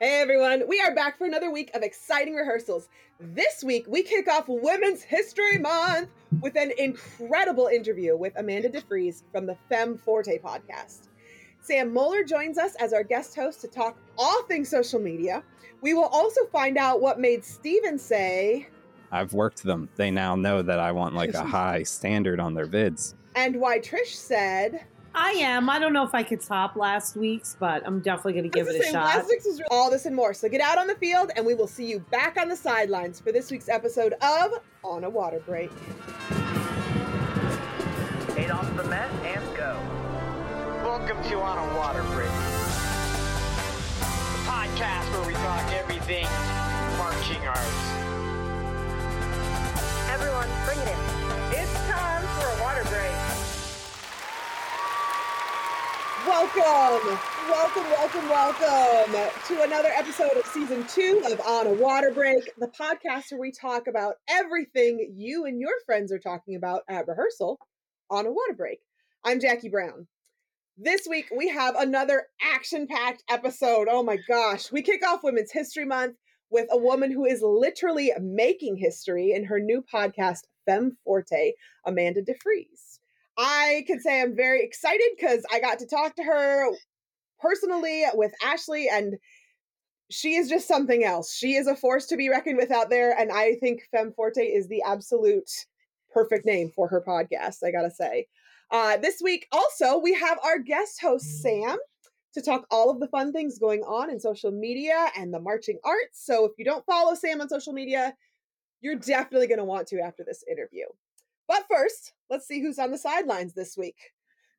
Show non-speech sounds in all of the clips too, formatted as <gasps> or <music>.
Hey everyone, we are back for another week of exciting rehearsals. This week, we kick off Women's History Month with an incredible interview with Amanda DeFrees from the Fem Forte podcast. Sam Mohler joins us as our guest host to talk all things social media. We will also find out what made Stephen say, I've worked them. They now know that I want like a <laughs> high standard on their vids. and why Trish said, I am. I don't know if I could top last week's, but I'm definitely going to give it a shot. Last week's was all this and more. So get out on the field, and we will see you back on the sidelines for this week's episode of On a Water Break. Eight off the mat and go. Welcome to On a Water Break, the podcast where we talk everything marching arts. Everyone, bring it in. It's time for a water break. Welcome, welcome, welcome, welcome to another episode of season two of On a Water Break, the podcast where we talk about everything you and your friends are talking about at rehearsal on a water break. I'm Jackie Brown. This week we have another action packed episode. Oh my gosh. We kick off Women's History Month with a woman who is literally making history in her new podcast, Fem Forte, Amanda DeFrees. I can say I'm very excited because I got to talk to her personally with Ashley, and she is just something else. She is a force to be reckoned with out there, and I think Fem Forte is the absolute perfect name for her podcast, I gotta say. Uh, this week, also, we have our guest host, Sam, to talk all of the fun things going on in social media and the marching arts. So if you don't follow Sam on social media, you're definitely going to want to after this interview. But first, let's see who's on the sidelines this week.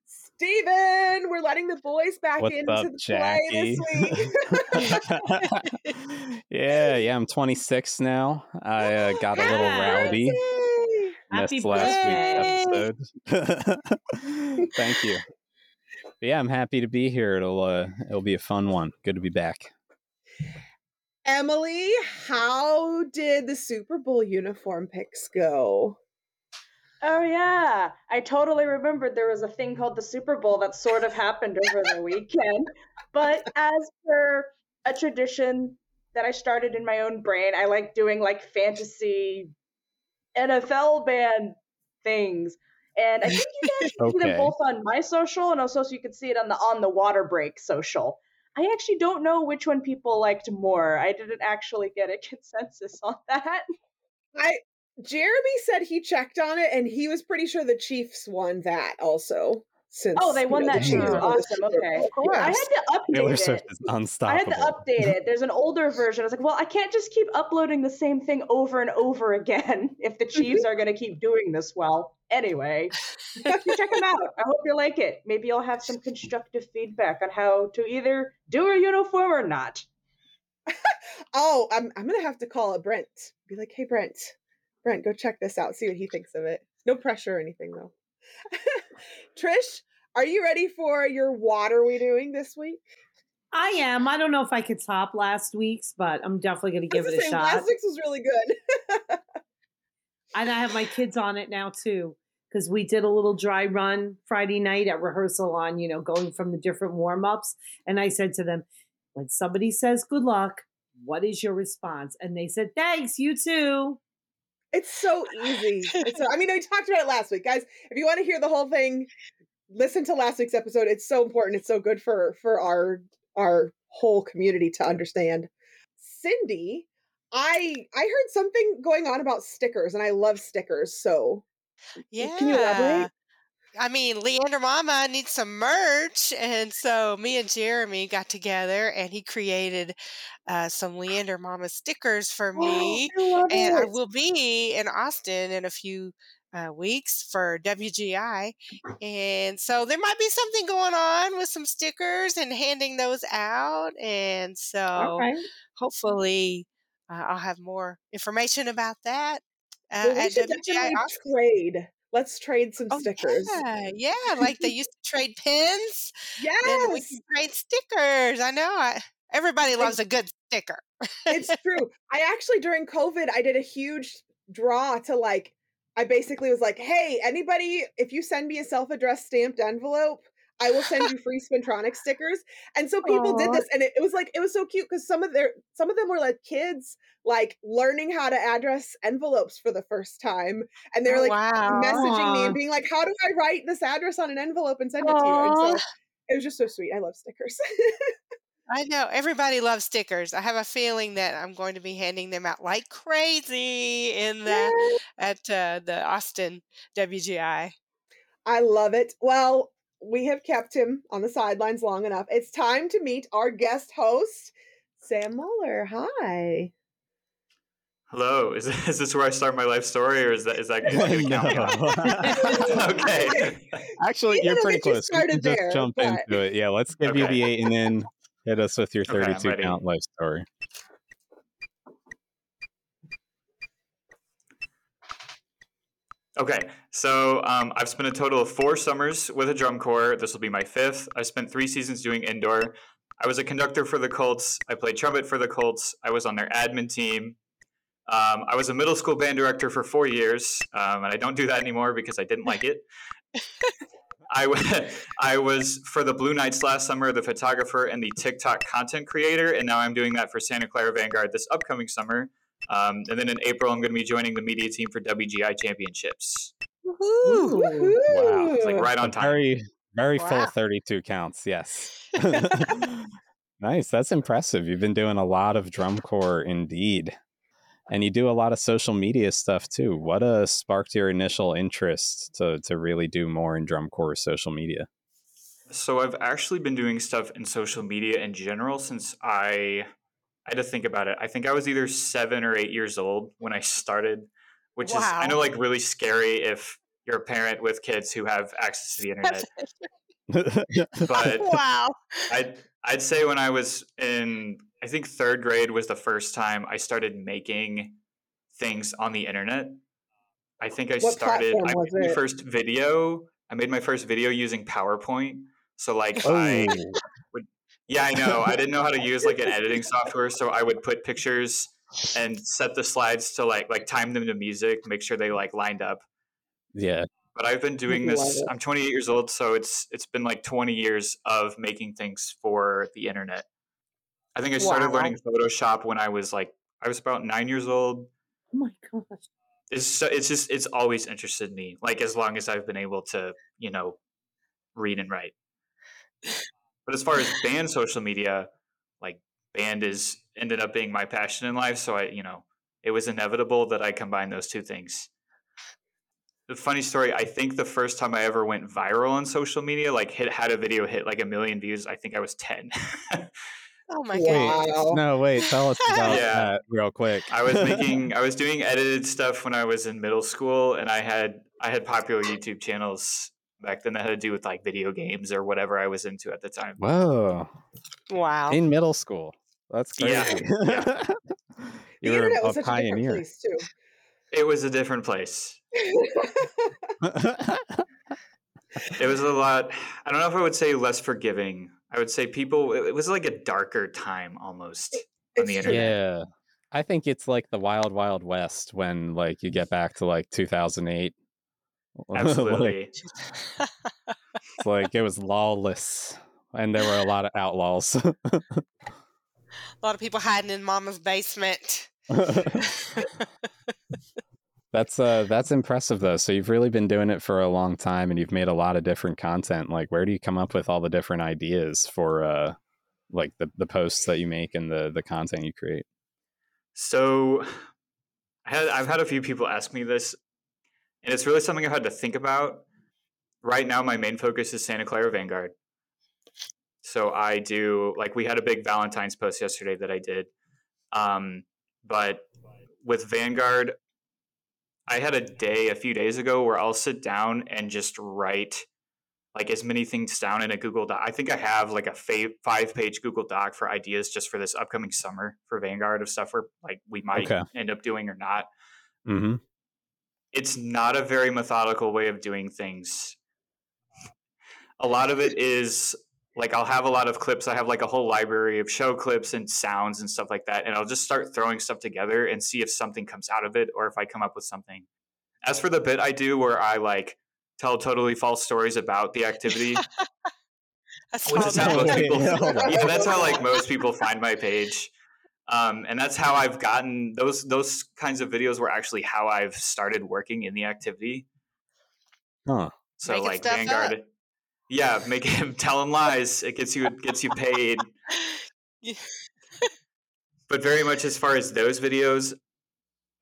Stephen, we're letting the boys back What's into up, the play this week. <laughs> <laughs> yeah, yeah, I'm 26 now. I uh, got a little rowdy. Yay! Happy Missed last week's episode. <laughs> Thank you. But yeah, I'm happy to be here. It'll uh, it'll be a fun one. Good to be back. Emily, how did the Super Bowl uniform picks go? Oh yeah, I totally remembered there was a thing called the Super Bowl that sort of happened over the weekend. But as per a tradition that I started in my own brain, I like doing like fantasy NFL band things. And I think you guys can see them both on my social and also so you can see it on the on the water break social. I actually don't know which one people liked more. I didn't actually get a <laughs> consensus on that. I Jeremy said he checked on it and he was pretty sure the Chiefs won that also. Since Oh, they you won know, that Chiefs too. Awesome. Okay. I had to update Taylor it. Swift is I had to update it. There's an older version. I was like, well, I can't just keep uploading the same thing over and over again <laughs> if the Chiefs are going to keep doing this well. Anyway, <laughs> you check them out. I hope you like it. Maybe I'll have some constructive feedback on how to either do a uniform or not. <laughs> Oh, I'm I'm gonna have to call it Brent. Be like, hey Brent, Brent, go check this out. See what he thinks of it. No pressure or anything though. <laughs> Trish, are you ready for your what are we doing this week? I am. I don't know if I could top last week's, but I'm definitely going to give it a saying, shot. Last week's was really good. <laughs> And I have my kids on it now too, because we did a little dry run Friday night at rehearsal on, you know, going from the different warm ups. And I said to them, when somebody says good luck, what is your response? And they said, thanks, you too. It's so easy. It's so, I mean, we talked about it last week, guys. If you want to hear the whole thing, listen to last week's episode. It's so important. It's so good for for our our whole community to understand. Cindy, I I heard something going on about stickers, and I love stickers. So, Yeah. can you elaborate? I mean, Leander Momma needs some merch. And so me and Jeremy got together and he created uh, some Leander Momma stickers for me. I love and I will be in Austin in a few uh, weeks for WGI. And so there might be something going on with some stickers and handing those out. And so Okay. hopefully uh, I'll have more information about that uh, Well, we at WGI Austin. trade. Let's trade some Oh, stickers. yeah, yeah, like they <laughs> used to trade pins. Then we can trade stickers. I know. I, everybody loves a good sticker. it's <laughs> true. I actually during COVID, I did a huge draw to like. I basically was like, "Hey, anybody, if you send me a self-addressed stamped envelope, I will send you free Spintronix stickers. And so people did this, and it, it was like it was so cute because some of their some of them were like kids like learning how to address envelopes for the first time, and they were Oh, like wow. messaging me and being like, "How do I write this address on an envelope and send it to you?" And so it was just so sweet. I love stickers. I know everybody loves stickers. I have a feeling that I'm going to be handing them out like crazy in the at uh, the Austin WGI. I love it. Well, we have kept him on the sidelines long enough. It's time to meet our guest host, Sam Mohler. Hi. Hello, is, is this where I start my life story, or is that is that going to count? okay. Actually, Even you're pretty it close. We just there, jump but- into it. Yeah, let's give you the eight and then hit us with your 32 ready. count life story. Okay, so um, I've spent a total of four summers with a drum corps. This will be my fifth. I spent three seasons doing indoor. I was a conductor for the Colts. I played trumpet for the Colts. I was on their admin team. Um, I was a middle school band director for four years, um, and I don't do that anymore because I didn't like it. <laughs> I, w- I was for the Blue Knights last summer, the photographer and the TikTok content creator, and now I'm doing that for Santa Clara Vanguard this upcoming summer. Um, and then in April, I'm going to be joining the media team for WGI Championships. Woohoo! Woohoo! It's like right on time. Very, very full 32 counts. Yes. <laughs> <laughs> nice. That's impressive. You've been doing a lot of drum corps indeed. And you do a lot of social media stuff too. What uh, sparked your initial interest to, to really do more in drum corps social media? So I've actually been doing stuff in social media in general since I I had to think about it. I think I was either seven or eight years old when I started, which is I know like really scary if you're a parent with kids who have access to the internet. <laughs> But wow. I'd I'd say when I was in I think third grade was the first time I started making things on the internet. I think I What started I was made my first video. I made my first video using PowerPoint. So like oh, I yeah, I know. I didn't know how to use like an editing software, so I would put pictures and set the slides to like like time them to music, make sure they like lined up. yeah. But I've been doing this. I'm 28 years old, so it's it's been like 20 years of making things for the internet. I think I started Wow. learning Photoshop when I was like I was about nine years old. Oh my gosh. It's so, it's just it's always interested me. Like as long as I've been able to you know read and write. But as far as band social media, like band is ended up being my passion in life. So I you know it was inevitable that I combine those two things. The funny story, I think the first time I ever went viral on social media, like hit had a video hit like a million views, I think I was 10. <laughs> Oh my Wow. god. Wow. No, wait. Tell us about <laughs> Yeah. that real quick. I was <laughs> making I was doing edited stuff when I was in middle school and I had I had popular YouTube channels back then that had to do with like video games or whatever I was into at the time. Whoa. Wow. In middle school. That's Yeah, crazy. yeah. <laughs> The you were internet a was a different pioneer. place too. It was a different place. <laughs> It was a lot I don't know if I would say less forgiving. I would say people it it was like a darker time almost on the internet. yeah. I think it's like the wild, wild west when like you get back to like 2008. <laughs> Like, Absolutely. it's like it was lawless and there were a lot of outlaws. A <laughs> lot of people hiding in mama's basement. <laughs> that's uh that's impressive though. So you've really been doing it for a long time and you've made a lot of different content. Like where do you come up with all the different ideas for uh like the the posts that you make and the the content you create? So, I had, I've had a few people ask me this, and it's really something I've had to think about. Right now, my main focus is Santa Clara Vanguard. So I do like we had a big Valentine's post yesterday that I did, um, but with Vanguard, I had a day a few days ago where I'll sit down and just write like as many things down in a Google Doc. I think I have like a fa- five page Google Doc for ideas just for this upcoming summer for Vanguard of stuff we're like we might Okay. end up doing or not. Mm-hmm. It's not a very methodical way of doing things. A lot of it is like I'll have a lot of clips. I have like a whole library of show clips and sounds and stuff like that. And I'll just start throwing stuff together and see if something comes out of it or if I come up with something. As for the bit I do where I like tell totally false stories about the activity, <laughs> I Which is how most people, <laughs> yeah, that's how like most people find my page, um, and that's how I've gotten those those kinds of videos were actually how I've started working in the activity. Huh. So Making like stuff Vanguard, up. yeah, make him <laughs> telling lies. It gets you it gets you paid. <laughs> Yeah. but very much as far as those videos,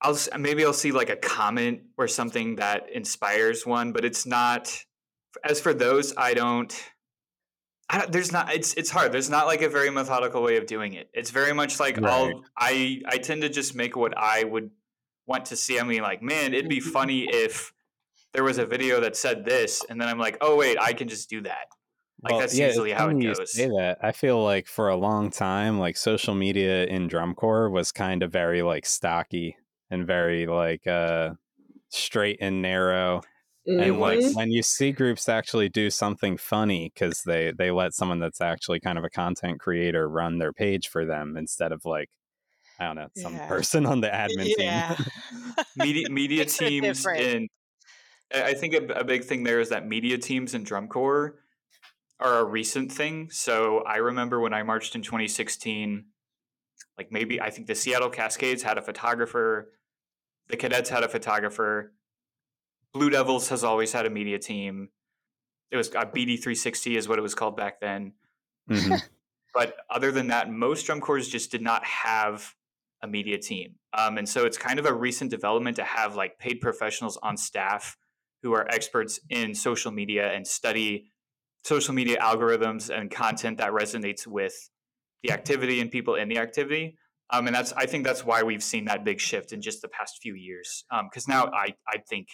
I'll maybe I'll see like a comment or something that inspires one, but it's not. As for those, I don't. I don't, there's not it's it's hard there's not like a very methodical way of doing it it's very much like Right. i'll i i tend to just make what i would want to see i mean like man it'd be funny if there was a video that said this and then i'm like oh wait i can just do that Like, that's it's usually how it goes. Say that. I feel like for a long time, like social media in drum corps was kind of very like stocky and very like uh straight and narrow. It And like when you see groups actually do something funny because they they let someone that's actually kind of a content creator run their page for them instead of like I don't know some Yeah. person <laughs> on the admin Yeah. <laughs> team. media media teams and I I think a, a big thing there is that media teams in corps are a recent thing. So I remember when I marched in 2016, like maybe I think the Seattle Cascades had a photographer, the Cadets had a photographer, Blue Devils has always had a media team. It was uh, BD360 is what it was called back then. Mhm. But other than that, most drum corps just did not have a media team. Um, and so it's kind of a recent development to have like paid professionals on staff who are experts in social media and study social media algorithms and content that resonates with the activity and people in the activity. Um, and that's I think that's why we've seen that big shift in just the past few years. Because now I I think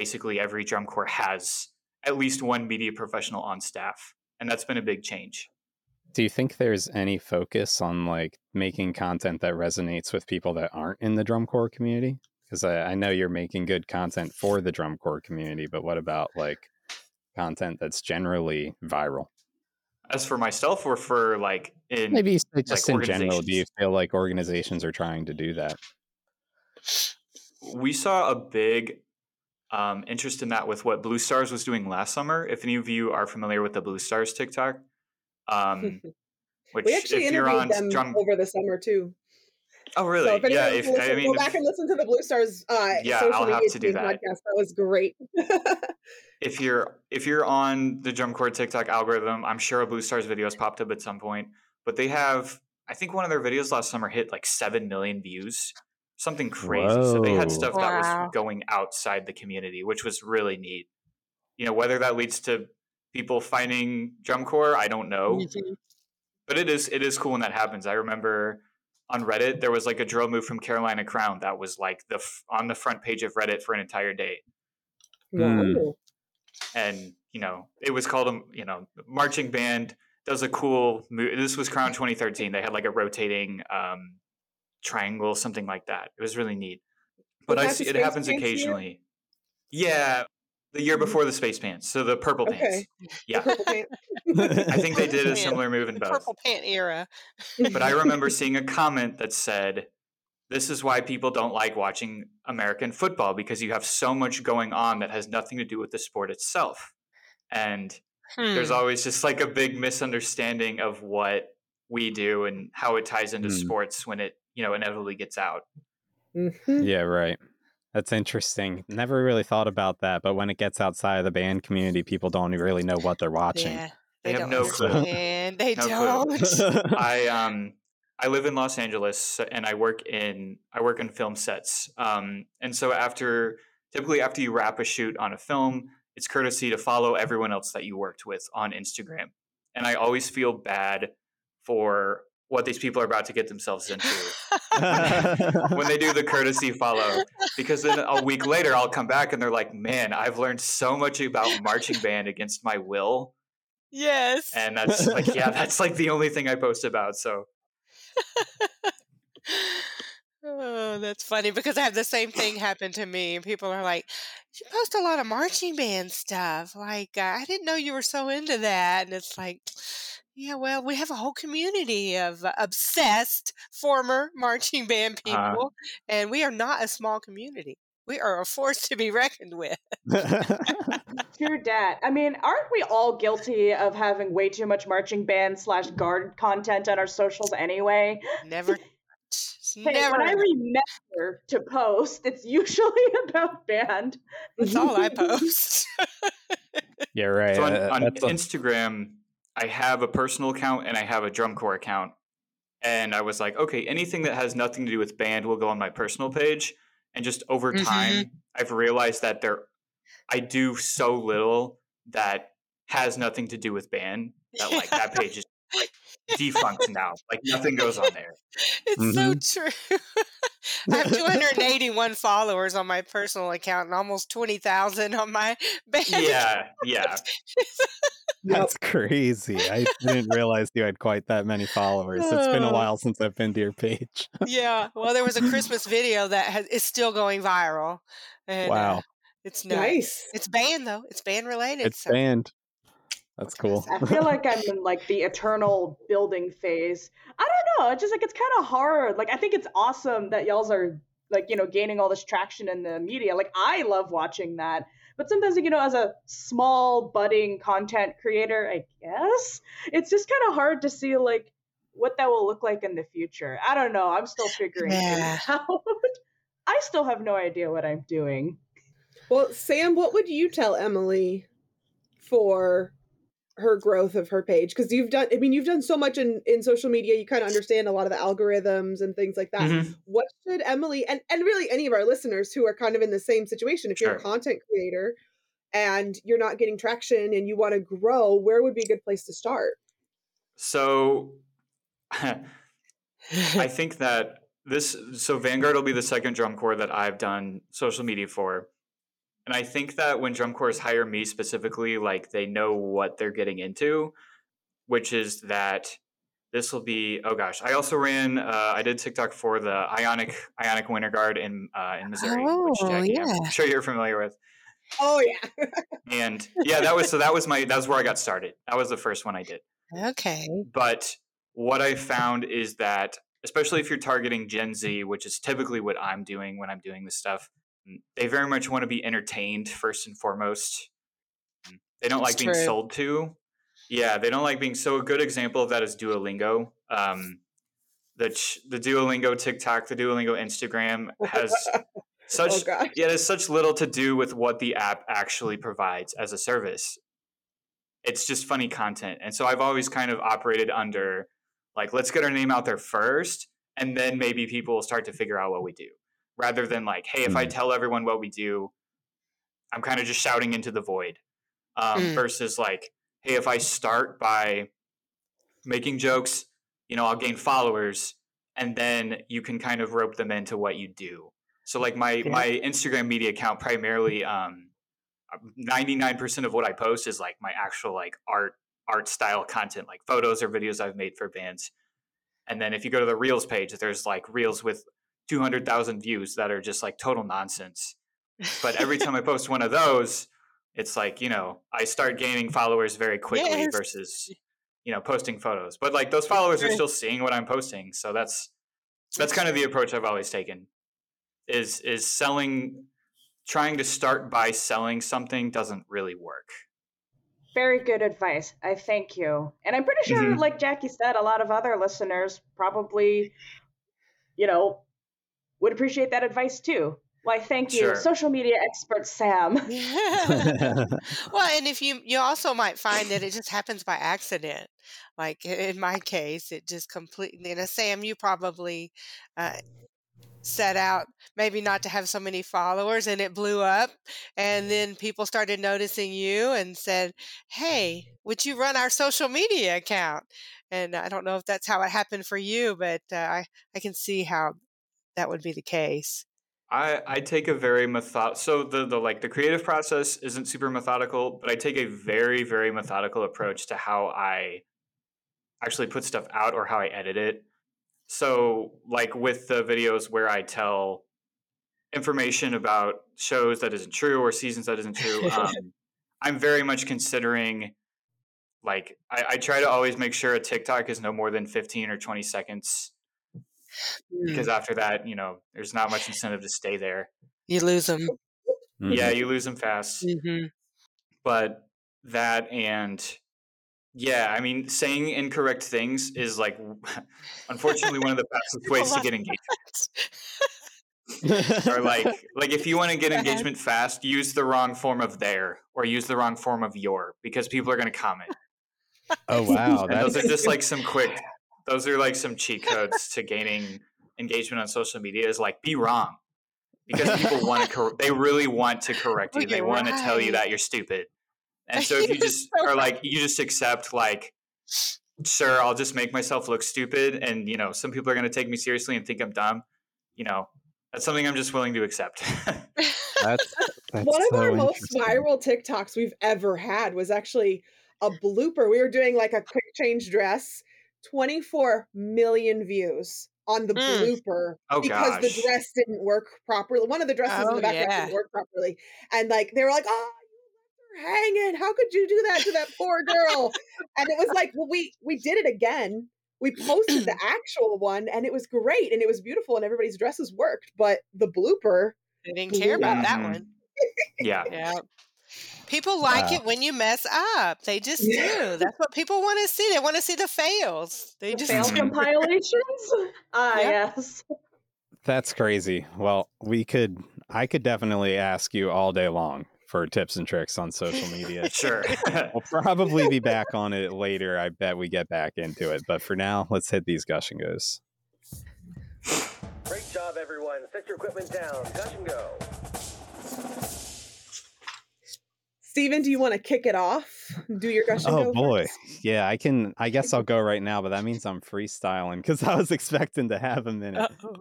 basically every drum corps has at least one media professional on staff, and that's been a big change. Do you think there's any focus on like making content that resonates with people that aren't in the drum corps community? Because I, I know you're making good content for the drum corps community, but what about like content that's generally viral? As for myself, or for like in Maybe just like in general, do you feel like organizations are trying to do that? we saw a big um, interest in that with what Blue Stars was doing last summer. If any of you are familiar with the Blue Stars TikTok, um, <laughs> which we actually if you're interviewed on them over the summer too. oh really? So if yeah, if listen, I mean, go back if, and listen to the Blue Stars uh, Yeah, social I'll have media to do that. podcast. That was great. <laughs> if you're if you're on the drum corps TikTok algorithm, I'm sure a Blue Stars video has popped up at some point. But they have, I think one of their videos last summer hit like seven million views, something crazy. So they had Whoa. stuff that was going outside the community, which was really neat. You know, whether that leads to people finding drum corps, I don't know. Mhm. But it is it is cool when that happens. I remember on Reddit there was like a drill move from Carolina Crown that was like the f- on the front page of Reddit for an entire day. Wow. and you know it was called a you know marching band does a cool move this was crown 2013 they had like a rotating um triangle something like that it was really neat but i see it happens occasionally yeah the year before the space pants so the purple pants yeah purple pant. <laughs> i think they <laughs> did a similar move in The both purple pant era. but I remember <laughs> seeing a comment that said, This is why people don't like watching American football because you have so much going on that has nothing to do with the sport itself. And there's Hmm. always just like a big misunderstanding of what we do and how it ties into Hmm. sports when it, you know, inevitably gets out. Mhm. Yeah, right. That's interesting. Never really thought about that, but when it gets outside of the band community, people don't really know what they're watching. Yeah. They They, have no clue. understand. They <laughs> No don't. clue. <laughs> I um I live in Los Angeles and I work in I work in film sets. Um, and so after typically after you wrap a shoot on a film, it's courtesy to follow everyone else that you worked with on Instagram. And I always feel bad for what these people are about to get themselves into <laughs> when they do the courtesy follow because then a week later I'll come back and they're like, "Man, I've learned so much about marching band against my will." yes. And that's like, <laughs> yeah, that's like the only thing I post about. So Oh, that's funny because I have the same thing happen to me. and People are like, "You post a lot of marching band stuff. Like, uh, I didn't know you were so into that." And it's like, yeah, well, we have a whole community of uh, obsessed former <laughs> marching band Uh-huh. people, and we are not a small community. we are a force to be <laughs> reckoned with. <laughs> True dat. I mean, aren't we all guilty of having way too much marching band slash guard content on our socials anyway? Never. Hey, never. when I remember to post, it's usually about band. That's all I post. yeah, right. So on, uh, on that's a- Instagram, I have a personal account and I have a drum corps account. And I was like, okay, anything that has nothing to do with band will go on my personal page. And just over Mhm. time, I've realized that there, I do so little that has nothing to do with band that like <laughs> that page is like defunct now. Like nothing goes on there. It's so true. <laughs> I have <laughs> 281 followers on my personal account and almost 20,000 on my band. Yeah, yeah. That's crazy. I didn't realize you had quite that many followers. It's been a while since I've been to your page. yeah. Well, there was a Christmas video that has, is still going viral. And, uh, Wow. it's nuts. Nice. It's banned though. It's band related. It's so- banned. That's cool. I feel like <laughs> I'm in like the eternal building phase. I don't know. It's just like it's kind of hard. Like I think it's awesome that y'all's are like you know gaining all this traction in the media. Like I love watching that. But sometimes you know as a small budding content creator, I guess it's just kind of hard to see like what that will look like in the future. I don't know. I'm still figuring Yeah. it <laughs> out. I still have no idea what I'm doing. Well, Sam, what would you tell Emily for her growth of her page? Because you've done, I mean, you've done so much in in social media. You kind of understand a lot of the algorithms and things like that. Mhm. What should Emily and and really any of our listeners who are kind of in the same situation? If you're a content creator and you're not getting traction and you want to grow, where would be a good place to start? So <laughs> I think that this so Vanguard will be the second drum corps that I've done social media for. And I think that when drum corps hire me specifically, like they know what they're getting into, which is that this will be oh gosh. I also ran uh, I did TikTok for the Ionic Ionic Winter Guard in uh, in Missouri, which Oh, Jackie, yeah. I'm sure you're familiar with. Oh yeah, <laughs> And yeah, that was so that was my that was where I got started. That was the first one I did. Okay. But what I found is that, especially if you're targeting Gen Z, which is typically what I'm doing when I'm doing this stuff, they very much want to be entertained first and foremost. Mm, They don't That's like being true. sold to. Yeah, they don't like being. So a good example of that is Duolingo. Um, the ch- the Duolingo TikTok, the Duolingo Instagram has <laughs> such oh yeah, it has such little to do with what the app actually provides as a service. It's just funny content. And so I've always kind of operated under like, let's get our name out there first, and then maybe people will start to figure out what we do. Rather than like, hey, if I Mm. tell everyone what we do, I'm kind of just shouting into the void. Um, Mm. Versus like, hey, if I start by making jokes, you know, I'll gain followers, and then you can kind of rope them into what you do. So like my Yeah. my Instagram media account primarily um 99% of what I post is like my actual like art art style content like photos or videos I've made for bands. And then if you go to the Reels page there's like Reels with 200,000 views that are just like total nonsense. But every <laughs> time I post one of those it's like, you know, I start gaining followers very quickly Yes. versus you know posting photos. But like those followers are still seeing what I'm posting. So that's that's kind of the approach I've always taken. Is is selling trying to start by selling something doesn't really work. Very good advice. I thank you. And I'm pretty sure, Mhm. like Jackie said, a lot of other listeners probably, you know, would appreciate that advice too. Why, thank you, Sure. social media expert Sam. <laughs> <laughs> well, and if you you also might find that it just happens by accident. Like in my case, it just completely. And Sam, you probably uh, set out maybe not to have so many followers, and it blew up, and then people started noticing you and said, "Hey, would you run our social media account?" And I don't know if that's how it happened for you, but uh, I I can see how that would be the case. I, I take a very method so the, the like the creative process isn't super methodical, but I take a very, very methodical approach to how I actually put stuff out or how I edit it. So like with the videos where I tell information about shows that isn't true or seasons that isn't true, <laughs> um, I'm very much considering like I, I try to always make sure a TikTok is no more than 15 or 20 seconds Mm. because after that, you know, there's not much incentive to stay there. You lose them. Yeah, Mhm. you lose them fast. hmm But that and yeah, I mean, saying incorrect things is like, <laughs> unfortunately, one of the <laughs> fastest ways to get engagement. <laughs> Or like, like if you want to get engagement fast, use the wrong form of their or use the wrong form of your because people are going to comment. oh wow, And those are just like some quick. Those are like some cheat codes to gaining engagement on social media. Is like be wrong because people want to. <laughs> Cor- they really want to correct you. They you're want to tell you that you're stupid. And so if you <laughs> just so are like you just accept like, sure, I'll just make myself look stupid, and you know some people are going to take me seriously and think I'm dumb. You know that's something I'm just willing to accept. <laughs> that's, that's One of our most viral TikToks we've ever had was actually a blooper. We were doing like a quick change dress, 24 million views on the Mm. blooper Oh, because the dress didn't work properly. One of the dresses in Oh, the background yeah. didn't work properly. And like they were like, oh, you left her hanging. How could you do that to that poor girl? and it was like, well, we we did it again. We posted the <clears throat> actual one and it was great and it was beautiful and everybody's dresses worked, but the blooper They didn't care blew about that one. yeah. Yeah. People like Wow. it when you mess up. They just Yeah. do. That's what people want to see. They want to see the fails. They The just fail <laughs> compilations. Ah, Yeah. yes. That's crazy. Well, we could I could definitely ask you all day long for tips and tricks on social media. <laughs> Sure. <laughs> We'll probably be back on it later. I bet we get back into it. But for now, let's hit these gush and goes. Great job, everyone. Set your equipment down. Gush and go. Stephen, do you want to kick it off? Do your gush Oh boy. first? Yeah, I can I guess I'll go <laughs> right now, but that means I'm freestyling because I was expecting to have a minute. Uh-oh.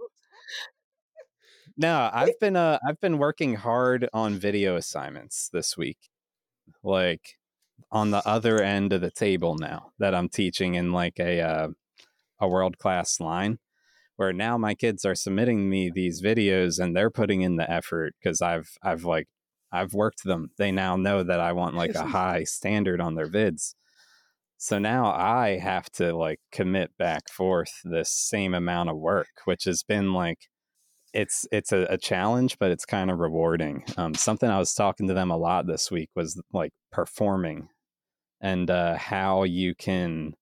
No, I've been uh I've been working hard on video assignments this week. Like on the other end of the table now that I'm teaching in like a uh, a world class line where now my kids are submitting me these videos and they're putting in the effort because I've I've like I've worked them. They now know that I want like a <laughs> high standard on their vids. So now I have to like commit back forth this same amount of work, which has been like it's it's a, a challenge, but it's kind of rewarding. Um, something I was talking to them a lot this week was like performing and uh, how you can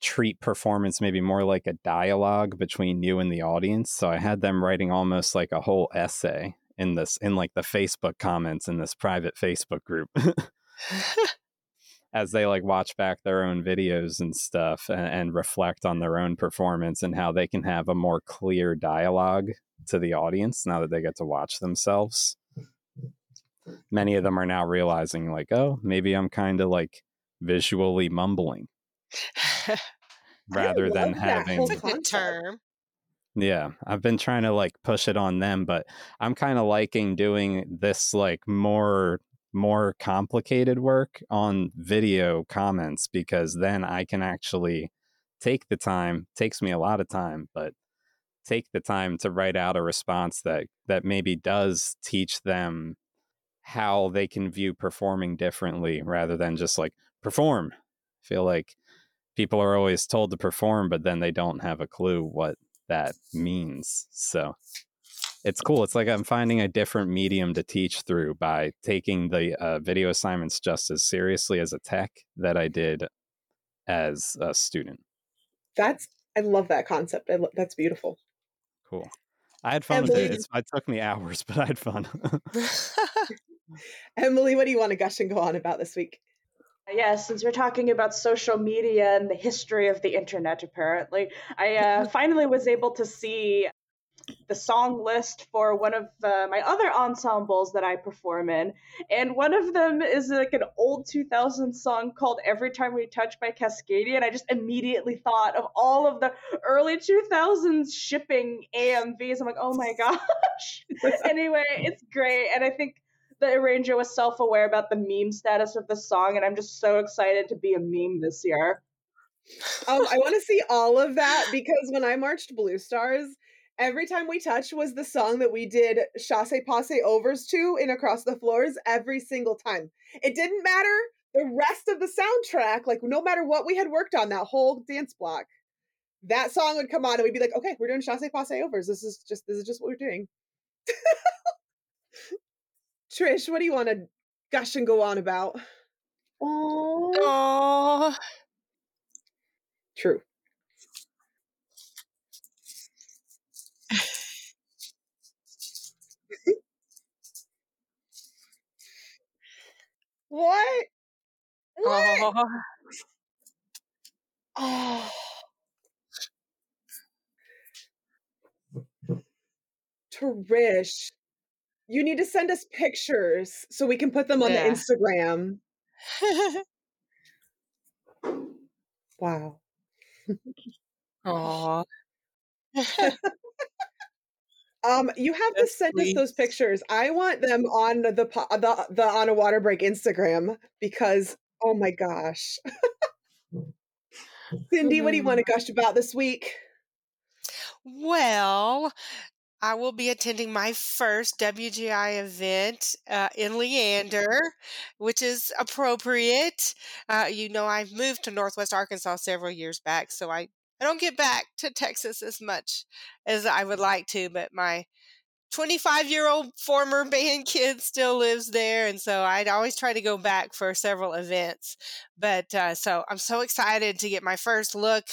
treat performance maybe more like a dialogue between you and the audience. So I had them writing almost like a whole essay in this in like the Facebook comments in this private Facebook group. <laughs> as they like watch back their own videos and stuff and, and reflect on their own performance and how they can have a more clear dialogue to the audience now that they get to watch themselves. Many of them are now realizing, like, oh, maybe I'm kind of like visually mumbling <laughs> rather than having whole That's a good concept. term. Yeah, I've been trying to like push it on them, but I'm kind of liking doing this like more more complicated work on video comments because then I can actually take the time, takes me a lot of time, but take the time to write out a response that that maybe does teach them how they can view performing differently rather than just like perform. I feel like people are always told to perform but then they don't have a clue what that means. So it's cool. It's like I'm finding a different medium to teach through by taking the uh, video assignments just as seriously as a tech that I did as a student. That's I love that concept. I lo- that's beautiful. Cool. I had fun with it. It's, it took me hours, <laughs> but I had fun. <laughs> Emily, what do you want to gush and go on about this week? Yes, since we're talking about social media and the history of the internet, apparently, I uh, <laughs> finally was able to see the song list for one of uh, my other ensembles that I perform in. And one of them is like an old 2000 song called Every Time We Touch by Cascada. And I just immediately thought of all of the early 2000s shipping AMVs. I'm like, oh my <laughs> gosh. <laughs> anyway, it's great. And I think the arranger was self aware about the meme status of the song. And I'm just so excited to be a meme this year. Um, I want to see all of that because when I marched Blue Stars, every time we touched was the song that we did chasse passe overs to in Across the Floors every single time. It didn't matter the rest of the soundtrack, like no matter what we had worked on that whole dance block, that song would come on and we'd be like, okay, we're doing chasse passe overs. This is just this is just what we're doing. <laughs> Trish, what do you want to gush and go on about? Oh, true. <laughs> What? What? oh, Oh. Trish, you need to send us pictures so we can put them on Yeah. the Instagram. <laughs> Wow. oh. <laughs> Um, you have to That's send us those pictures. I want them on the the the on a water break Instagram because oh my gosh. <laughs> Cindy, what do you want to gush about this week? Well, I will be attending my first WGI event uh, in Leander, which is appropriate. Uh, you know, I've moved to Northwest Arkansas several years back, so I, I don't get back to Texas as much as I would like to, but my 25 year old former <laughs> band kid still lives there. And so I'd always try to go back for several events. But uh, so I'm so excited to get my first look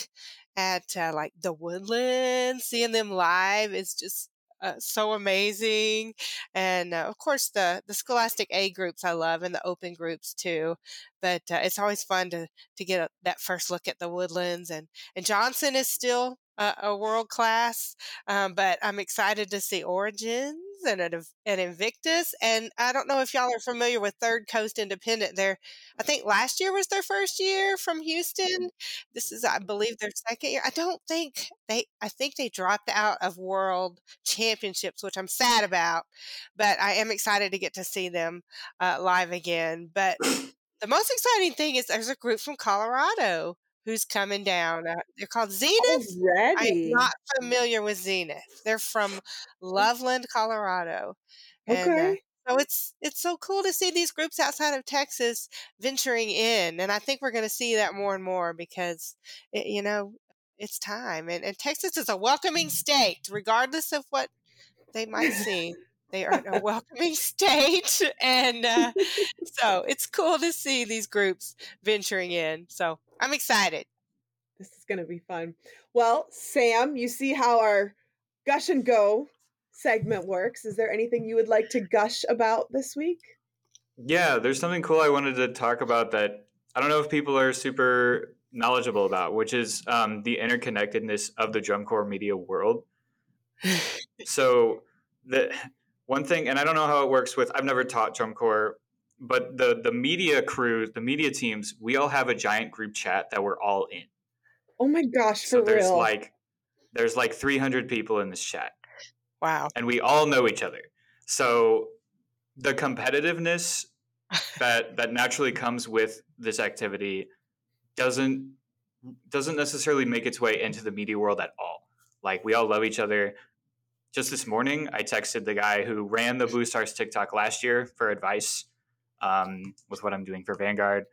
at uh, like the woodland seeing them live is just uh, so amazing. And uh, of course, the the Scholastic A groups I love, and the open groups too. But uh, it's always fun to to get a, that first look at the woodlands. And and Johnson is still a, world class, um, but I'm excited to see Origins and an, an Invictus. And I don't know if y'all are familiar with Third Coast Independent. There, I think last year was their first year from Houston. This is, I believe, their second year. I don't think they. I think they dropped out of World Championships, which I'm sad about. But I am excited to get to see them uh, live again. But <coughs> the most exciting thing is there's a group from Colorado who's coming down. Uh, they're called Zenith. Already? I'm not familiar with Zenith. They're from Loveland, Colorado. And uh, Okay. so it's it's so cool to see these groups outside of Texas venturing in, and I think we're going to see that more and more because it, you know it's time. And, and Texas is a welcoming state, regardless of what they might seem. They are a welcoming <laughs> state, and uh, so it's cool to see these groups venturing in. So I'm excited. This is going to be fun. Well, Sam, you see how our gush and go segment works. Is there anything you would like to gush about this week? Yeah, there's something cool I wanted to talk about that I don't know if people are super knowledgeable about, which is um, the interconnectedness of the drum corps media world. <laughs> so the one thing, and I don't know how it works with. I've never taught drum corps, but the the media crew, the media teams, we all have a giant group chat that we're all in. Oh my gosh, So there's real. like there's like 300 people in this chat Wow. and we all know each other. So the competitiveness <laughs> that that naturally comes with this activity doesn't doesn't necessarily make its way into the media world at all. Like we all love each other. Just this morning, I texted the guy who ran the Blue Stars TikTok last year for advice um, with what I'm doing for Vanguard.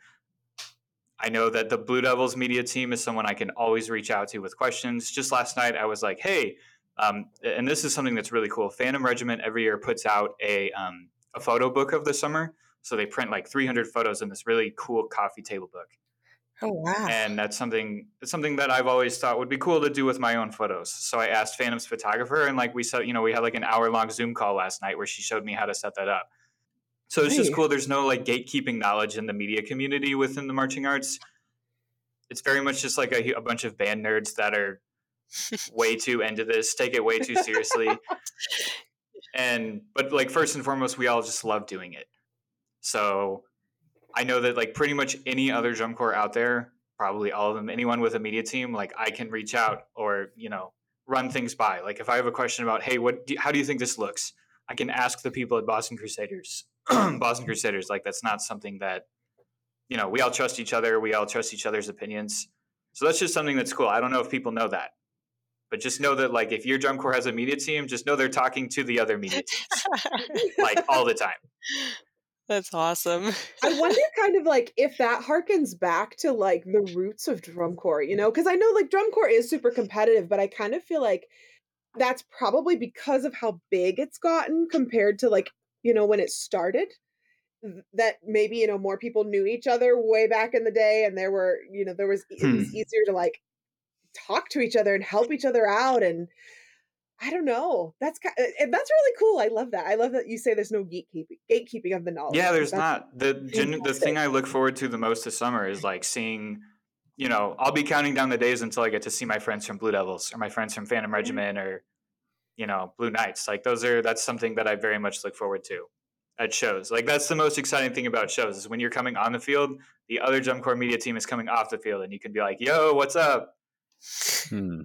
I know that the Blue Devils media team is someone I can always reach out to with questions. Just last night, I was like, "Hey," um, and this is something that's really cool. Phantom Regiment every year puts out a um, a photo book of the summer, so they print like 300 photos in this really cool coffee table book Oh wow. and that's something it's something that I've always thought would be cool to do with my own photos. So I asked Phantom's photographer, and like we said, you know, we had like an hour long Zoom call last night where she showed me how to set that up. So it's just cool. There's no like gatekeeping knowledge in the media community within the marching arts. It's very much just like a, a bunch of band nerds that are way <laughs> too into this, take it way too seriously. and but like first and foremost, we all just love doing it. So I know that like pretty much any other drum corps out there, probably all of them, anyone with a media team, like I can reach out or you know run things by. Like if I have a question about, hey, what, do, how do you think this looks? I can ask the people at Boston Crusaders. <clears throat> Boston Crusaders, like that's not something that you know we all trust each other. We all trust each other's opinions. So that's just something that's cool. I don't know if people know that, but just know that like if your drum corps has a media team, just know they're talking to the other media teams <laughs> like all the time. That's awesome. I <laughs> wonder kind of like if that harkens back to like the roots of drum corps, you know, because I know like drum corps is super competitive, but I kind of feel like that's probably because of how big it's gotten compared to like, you know, when it started, that maybe, you know, more people knew each other way back in the day and there were, you know, there was, it was Hmm. easier to like talk to each other and help each other out. And I don't know. That's kind and that's really cool. I love that. I love that you say there's no gatekeeping, gatekeeping of the knowledge. Yeah, there's that's not. The gen- the thing I look forward to the most this summer is like seeing, you know, I'll be counting down the days until I get to see my friends from Blue Devils or my friends from Phantom Regiment or, you know, Blue Knights. Like those are that's something that I very much look forward to at shows. Like that's the most exciting thing about shows is when you're coming on the field, the other drum corps media team is coming off the field and you can be like, "Yo, what's up?" Hmm.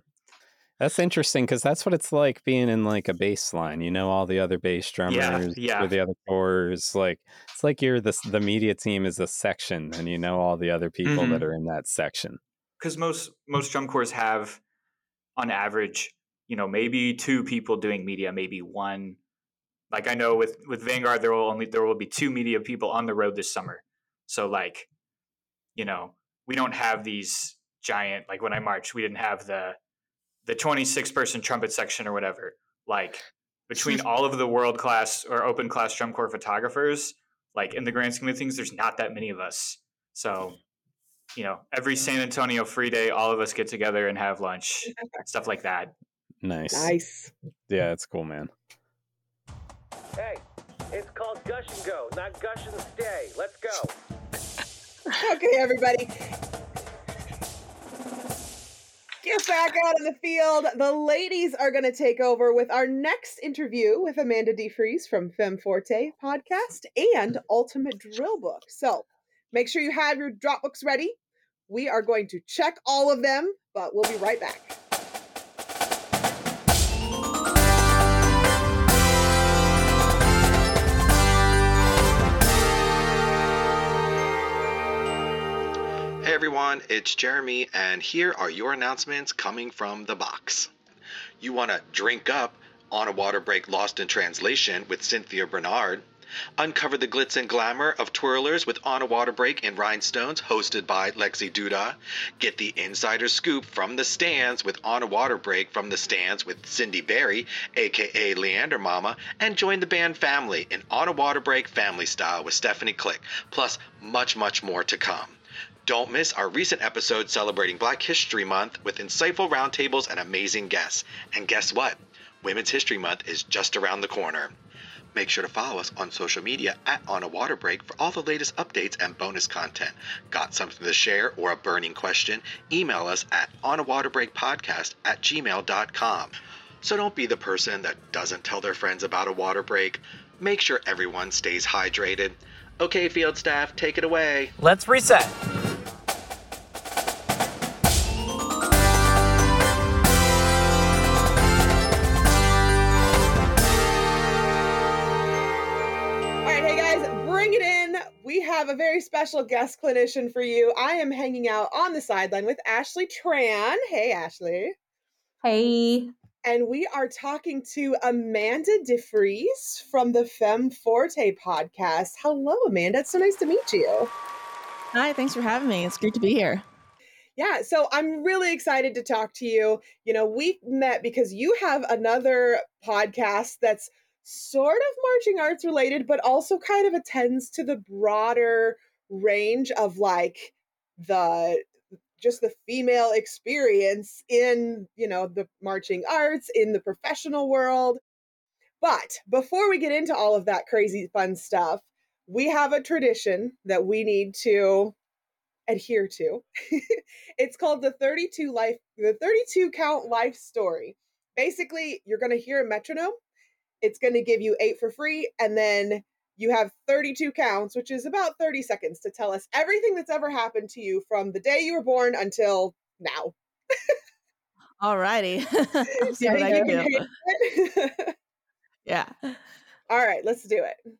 That's interesting because that's what it's like being in like a bass line. You know all the other bass drummers, yeah. or the other chorus. Like it's like you're the the media team is a section, and you know all the other people that Mhm. are in that section. because most most drum corps have on average you know maybe two people doing media maybe one like i know with with vanguard there will only there will be two media people on the road this summer so like you know we don't have these giant like when i marched we didn't have the the 26 person trumpet section or whatever like between <laughs> all of the world class or open class drum corps photographers like in the grand scheme of things there's not that many of us so you know, every San Antonio free day, all of us get together and have lunch, <laughs> stuff like that. Nice. nice. Yeah, it's cool, man. Hey, it's called Gush and Go, not Gush and Stay. Let's go. <laughs> Okay, everybody. Get back out in the field. The ladies are going to take over with our next interview with Amanda DeFrees from Femme Forte podcast and Ultimate Drill Book. So make sure you have your drop books ready. We are going to check all of them, but we'll be right back. Everyone, it's Jeremy, and here are your announcements coming from the box. You want to drink up on a water break lost in translation with Cynthia Bernard, uncover the glitz and glamour of twirlers with On a Water Break in Rhinestones, hosted by Lexi Duda, get the insider scoop from the stands with On a Water Break from the stands with Cindy Barry, aka Leander Momma, and join the band family in On a Water Break family style with Stephanie Click, plus much, much more to come. Don't miss our recent episode celebrating Black History Month with insightful roundtables and amazing guests. And guess what? Women's History Month is just around the corner. Make sure to follow us on social media at On a Water Break for all the latest updates and bonus content. Got something to share or a burning question? Email us at onawaterbreakpodcast at gmail.com. So don't be the person that doesn't tell their friends about a water break. Make sure everyone stays hydrated. Okay, field staff, take it away. Let's reset. A very special guest clinician for you. I am hanging out on the sideline with Ashley Tran. Hey, Ashley. Hey. And we are talking to Amanda DeFrees from the Femme Forte podcast. Hello, Amanda. It's so nice to meet you. Hi, thanks for having me. It's great to be here. Yeah, so I'm really excited to talk to you. You know, we met because you have another podcast that's sort of marching arts related, but also kind of attends to the broader range of like the just the female experience in, you know, the marching arts, in the professional world. But before we get into all of that crazy fun stuff, we have a tradition that we need to adhere to. <laughs> it's called the 32 life the 32 count life story. Basically, you're going to hear a metronome. It's going to give you 8 for free and then you have 32 counts, which is about 30 seconds to tell us everything that's ever happened to you from the day you were born until now. Alrighty. <laughs> I'll Yeah, what I you can can do. handle it? <laughs> Yeah. All right, let's do it.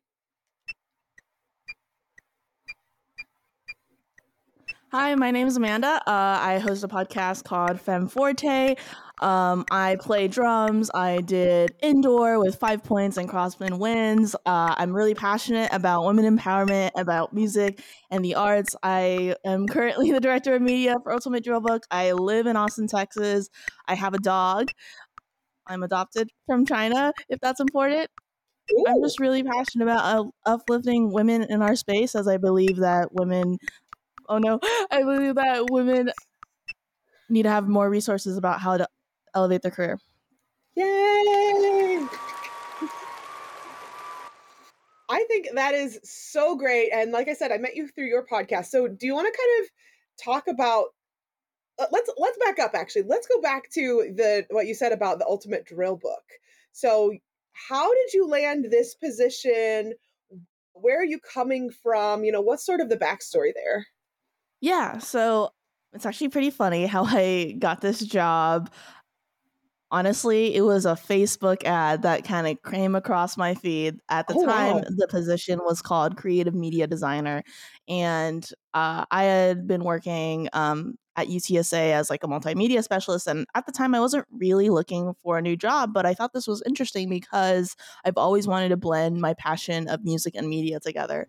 Hi, my name is Amanda. Uh, I host a podcast called Femme Forte. Um, I play drums. I did indoor with five points and crosswind Wins. Uh, I'm really passionate about women empowerment, about music and the arts. I am currently <laughs> the director of media for Ultimate Drill Book. I live in Austin, Texas. I have a dog. I'm adopted from China, if that's important. I'm just really passionate about uh, uplifting women in our space, as I believe that women. Oh no, <laughs> I believe that women need to have more resources about how to elevate their career. Yay! I think that is so great. And like I said, I met you through your podcast. So do you want to kind of talk about uh, let's let's back up actually. Let's go back to the what you said about the ultimate drill book. So how did you land this position? Where are you coming from? You know, what's sort of the backstory there? Yeah, so it's actually pretty funny how I got this job. Honestly, it was a Facebook ad that kind of came across my feed. At the Oh, time, wow. the position was called creative media designer. And uh, I had been working um, at UTSA as like a multimedia specialist. And at the time, I wasn't really looking for a new job, but I thought this was interesting because I've always wanted to blend my passion of music and media together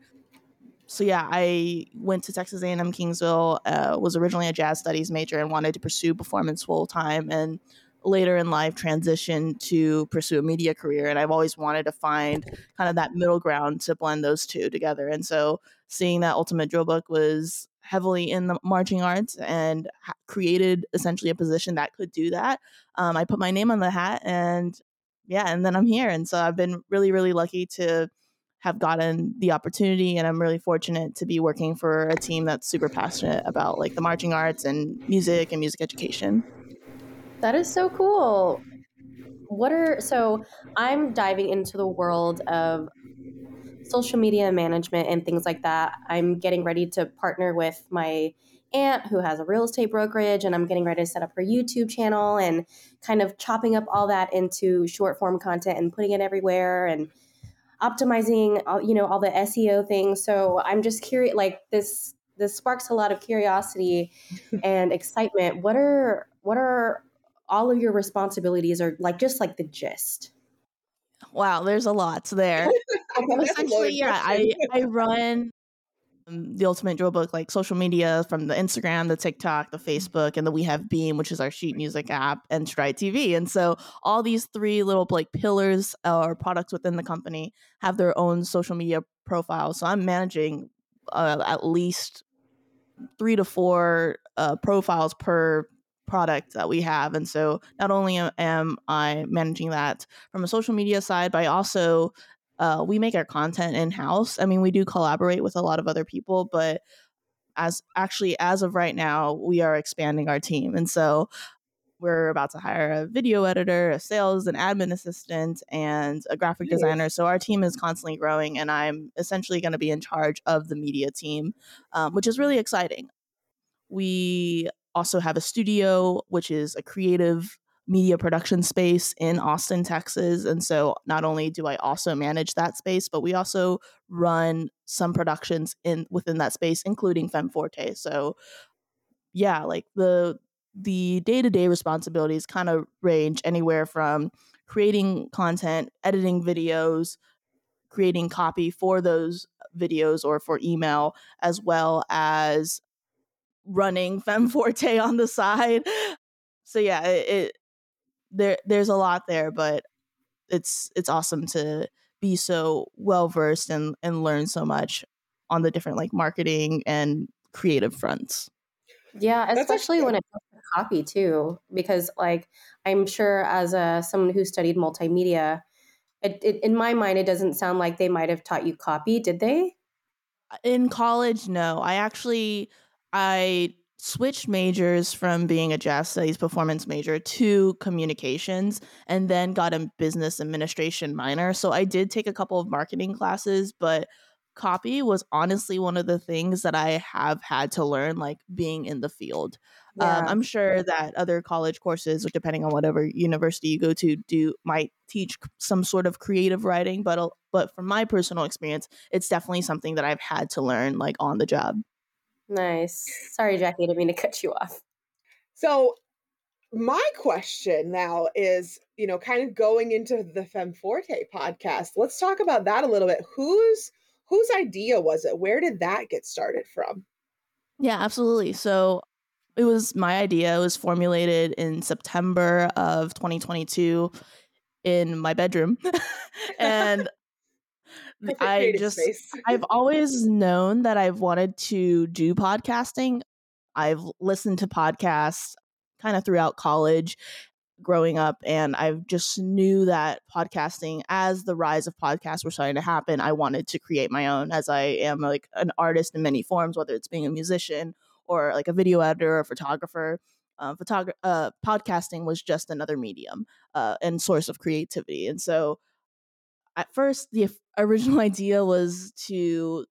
so yeah, I went to Texas A&M Kingsville. Uh, was originally a jazz studies major and wanted to pursue performance full time, and later in life transitioned to pursue a media career. And I've always wanted to find kind of that middle ground to blend those two together. And so seeing that Ultimate Drill Book was heavily in the marching arts and created essentially a position that could do that. Um, I put my name on the hat, and yeah, and then I'm here. And so I've been really, really lucky to have gotten the opportunity and I'm really fortunate to be working for a team that's super passionate about like the marching arts and music and music education. That is so cool. What are so I'm diving into the world of social media management and things like that. I'm getting ready to partner with my aunt who has a real estate brokerage and I'm getting ready to set up her YouTube channel and kind of chopping up all that into short form content and putting it everywhere and optimizing all, you know all the SEO things. So I'm just curious like this this sparks a lot of curiosity <laughs> and excitement. What are what are all of your responsibilities are like just like the gist? Wow, there's a lot there. <laughs> Essentially, yeah, I. I run um, the Ultimate Drill Book, like social media from the Instagram, the TikTok, the Facebook, and then we have Beam, which is our sheet music app, and Stride TV. And so all these three little like pillars or products within the company have their own social media profiles. So I'm managing uh, at least three to four uh, profiles per product that we have. And so not only am- I managing that from a social media side, but I also uh, we make our content in house. I mean, we do collaborate with a lot of other people, but as actually as of right now, we are expanding our team, and so we're about to hire a video editor, a sales and admin assistant, and a graphic designer. So our team is constantly growing, and I'm essentially going to be in charge of the media team, um, which is really exciting. We also have a studio, which is a creative media production space in Austin, Texas. And so not only do I also manage that space, but we also run some productions in within that space, including Femme Forte. So yeah, like the the day-to-day responsibilities kind of range anywhere from creating content, editing videos, creating copy for those videos or for email, as well as running Femme <laughs> Forte on the side. So yeah, it, it there there's a lot there, but it's it's awesome to be so well versed and and learn so much on the different like marketing and creative fronts. Yeah, especially when it comes to copy too, because like I'm sure as a someone who studied multimedia, it, it, in my mind, it doesn't sound like they might have taught you copy. Did they? Uh, in college no i actually i switched majors from being a jazz studies performance major to communications and then got a business administration minor. So i did take a couple of marketing classes but copy was honestly one of the things that i have had to learn like being in the field. Um, i'm sure that other college courses depending on whatever university you go to do might teach some sort of creative writing but but from my personal experience it's definitely something that I've had to learn like on the job. Nice. Sorry, Jackie, I didn't mean to cut you off. So my question now is, you know, kind of going into the Femme Forte podcast. Let's talk about that a little bit. Whose whose idea was it? Where did that get started from? Yeah, absolutely. So it was my idea. It was formulated in September of 2022 in my bedroom. <laughs> and Perfect I just. <laughs> I've always known that I've wanted to do podcasting. I've listened to podcasts kind of throughout college growing up and I just knew that podcasting as the rise of podcasts were starting to happen, I wanted to create my own as I am like an artist in many forms whether it's being a musician or like a video editor or photographer. Uh, photog- uh, podcasting was just another medium uh, and source of creativity. And so at first the original <laughs> idea was to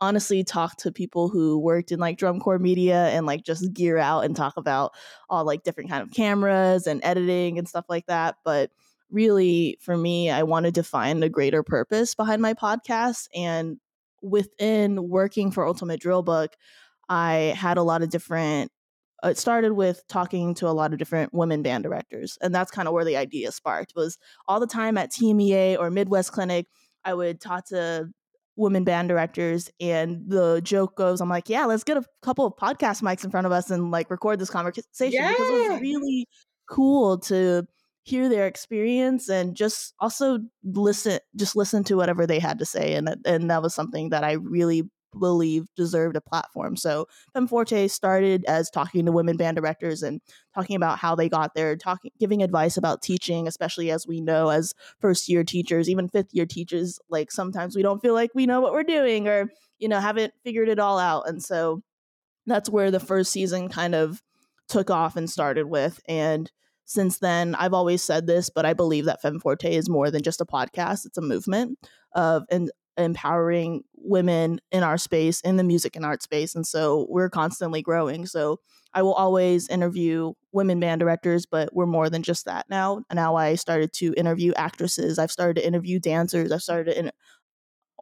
honestly talk to people who worked in like drum corps media and like just gear out and talk about all like different kind of cameras and editing and stuff like that but really for me i wanted to find a greater purpose behind my podcast and within working for ultimate drill book i had a lot of different Uh, it started with talking to a lot of different women band directors and that's kind of where the idea sparked was all the time at tmea or midwest clinic i would talk to women band directors and the joke goes i'm like yeah let's get a couple of podcast mics in front of us and like record this conversation because it was really cool to hear their experience and just also listen just listen to whatever they had to say and that, and that was something that i really believe deserved a platform. So femme forte started as talking to women band directors and talking about how they got there talking giving advice about teaching especially as we know as first year teachers even fifth year teachers like sometimes we don't feel like we know what we're doing or you know haven't figured it all out. And so that's where the first season kind of took off and started with. And since then i've always said this but i believe that femme forte is more than just a podcast. It's a movement of and empowering women in our space in the music and art space and so we're constantly growing so i will always interview women band directors but we're more than just that now now i started to interview actresses i've started to interview dancers i've started to in-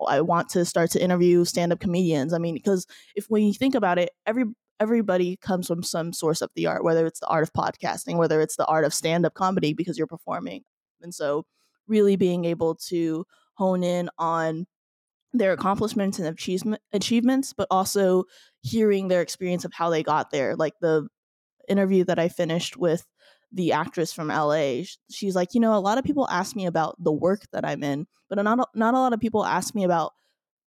I want to start to interview stand-up comedians. I mean, because if when you think about it, every everybody comes from some source of the art, whether it's the art of podcasting, whether it's the art of stand-up comedy because you're performing. And so really being able to hone in on their accomplishments and achievement, achievements, but also hearing their experience of how they got there. Like the interview that I finished with the actress from LA. She's like, you know, a lot of people ask me about the work that I'm in, but not a- not a lot of people ask me about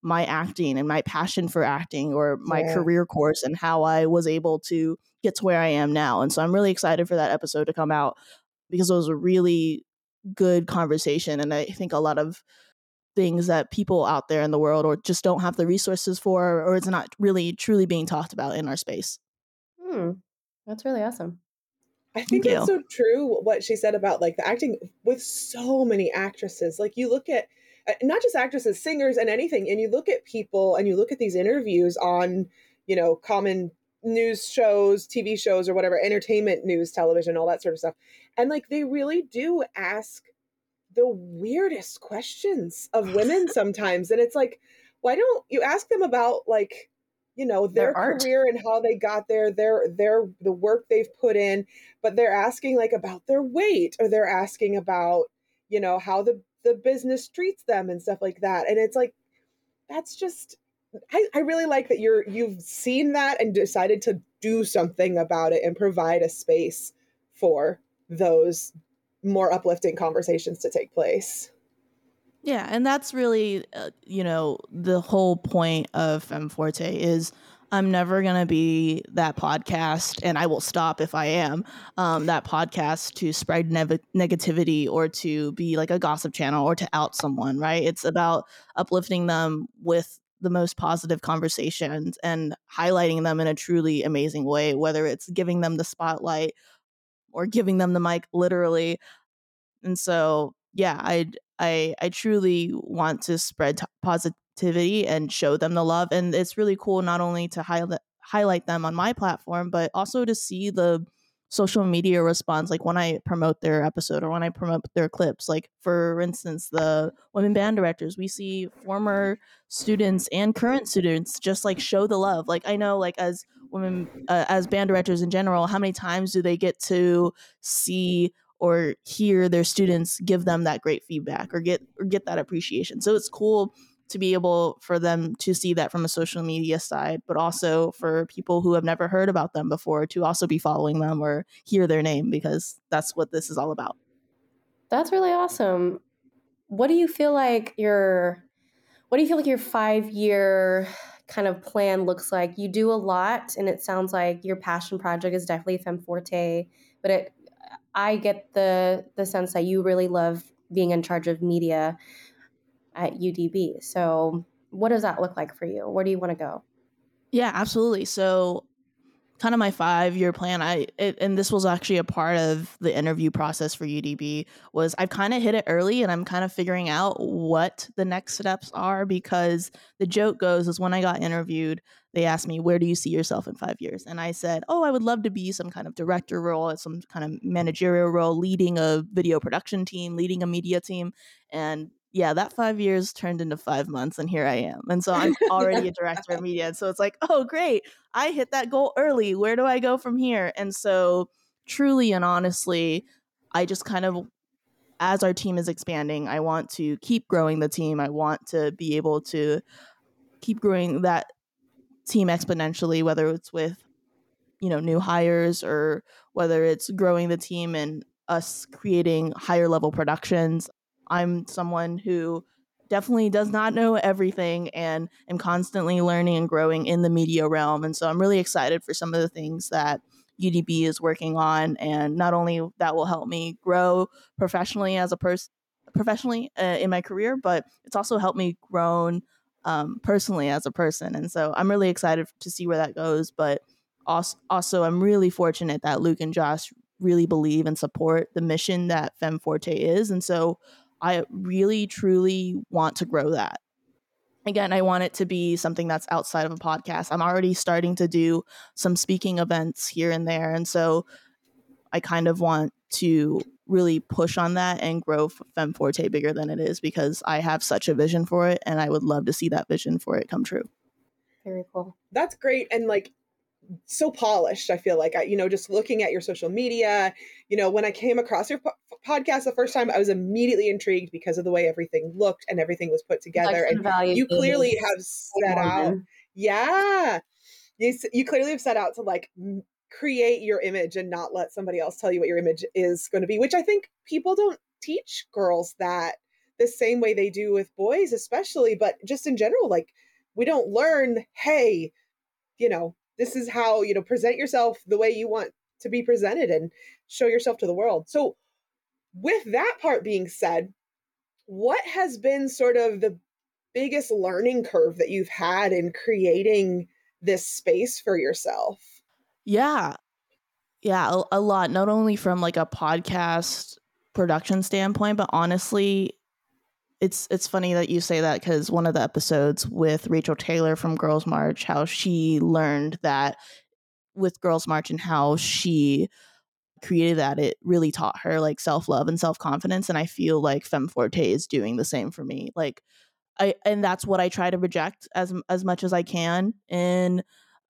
my acting and my passion for acting or my Yeah. career course and how I was able to get to where I am now. And so I'm really excited for that episode to come out because it was a really good conversation and I think a lot of things that people out there in the world or just don't have the resources for or it's not really truly being talked about in our space. Hmm. That's really awesome. I think Thank that's you. so true what she said about like the acting with so many actresses. Like you look at uh, not just actresses, singers and anything and you look at people and you look at these interviews on, you know, common news shows, TV shows or whatever, entertainment news, television, all that sort of stuff. And like they really do ask the weirdest questions of women <laughs> sometimes and it's like why don't you ask them about like you know their, Their career and how they got there their their the work they've put in but they're asking like about their weight or they're asking about you know how the the business treats them and stuff like that and it's like that's just I, I really like that you're you've seen that and decided to do something about it and provide a space for those more uplifting conversations to take place Yeah, and that's really, uh, you know, the whole point of Femme Forte is I'm never gonna be that podcast, and I will stop if I am um, that podcast to spread nev- negativity or to be like a gossip channel or to out someone. Right? It's about uplifting them with the most positive conversations and highlighting them in a truly amazing way, whether it's giving them the spotlight or giving them the mic, literally. And so yeah i i i truly want to spread t- positivity and show them the love and it's really cool not only to highlight highlight them on my platform but also to see the social media response like when i promote their episode or when i promote their clips like for instance the women band directors we see former students and current students just like show the love like i know like as women uh, as band directors in general how many times do they get to see or hear their students give them that great feedback or get or get that appreciation. So it's cool to be able for them to see that from a social media side, but also for people who have never heard about them before to also be following them or hear their name because that's what this is all about. That's really awesome. What do you feel like your what do you feel like your five year kind of plan looks like? You do a lot, and it sounds like your passion project is definitely Femme Forte, but it, I get the the sense that you really love being in charge of media at UDB. So, what does that look like for you? Where do you want to go? Yeah, absolutely. So kind of my five year plan i it, and this was actually a part of the interview process for udb was i've kind of hit it early and i'm kind of figuring out what the next steps are because the joke goes is when i got interviewed they asked me where do you see yourself in five years and i said oh i would love to be some kind of director role some kind of managerial role leading a video production team leading a media team and yeah, that five years turned into five months, and here I am. And so I'm <laughs> already a director of media. And so it's like, oh, great. I hit that goal early. Where do I go from here? And so, truly and honestly, I just kind of, as our team is expanding, I want to keep growing the team. I want to be able to keep growing that team exponentially, whether it's with, you know, new hires or whether it's growing the team and us creating higher level productions. I'm someone who definitely does not know everything and am constantly learning and growing in the media realm. And so I'm really excited for some of the things that UDB is working on. And not only that will help me grow professionally as a person, professionally uh, in my career, but it's also helped me grow um, personally as a person. And so I'm really excited to see where that goes. But also, also, I'm really fortunate that Luke and Josh really believe and support the mission that Femme Forte is. And so I really, truly want to grow that. Again, I want it to be something that's outside of a podcast. I'm already starting to do some speaking events here and there. And so I kind of want to really push on that and grow Femme Forte bigger than it is because I have such a vision for it and I would love to see that vision for it come true. Very cool. That's great. And like so polished i feel like I, you know just looking at your social media you know when i came across your po- podcast the first time i was immediately intrigued because of the way everything looked and everything was put together. And you clearly have set out yeah. You, you clearly have set out to like create your image and not let somebody else tell you what your image is going to be which i think people don't teach girls that the same way they do with boys especially but just in general like we don't learn hey you know this is how you know present yourself the way you want to be presented and show yourself to the world. So with that part being said what has been sort of the biggest learning curve that you've had in creating this space for yourself? Yeah. Yeah a, a lot not only from like a podcast production standpoint but honestly it's it's funny that you say that because one of the episodes with Rachel Taylor from Girls March, how she learned that with Girls March and how she created that, it really taught her like self love and self confidence. And I feel like Femme Forte is doing the same for me. Like I and that's what I try to reject as as much as I can. And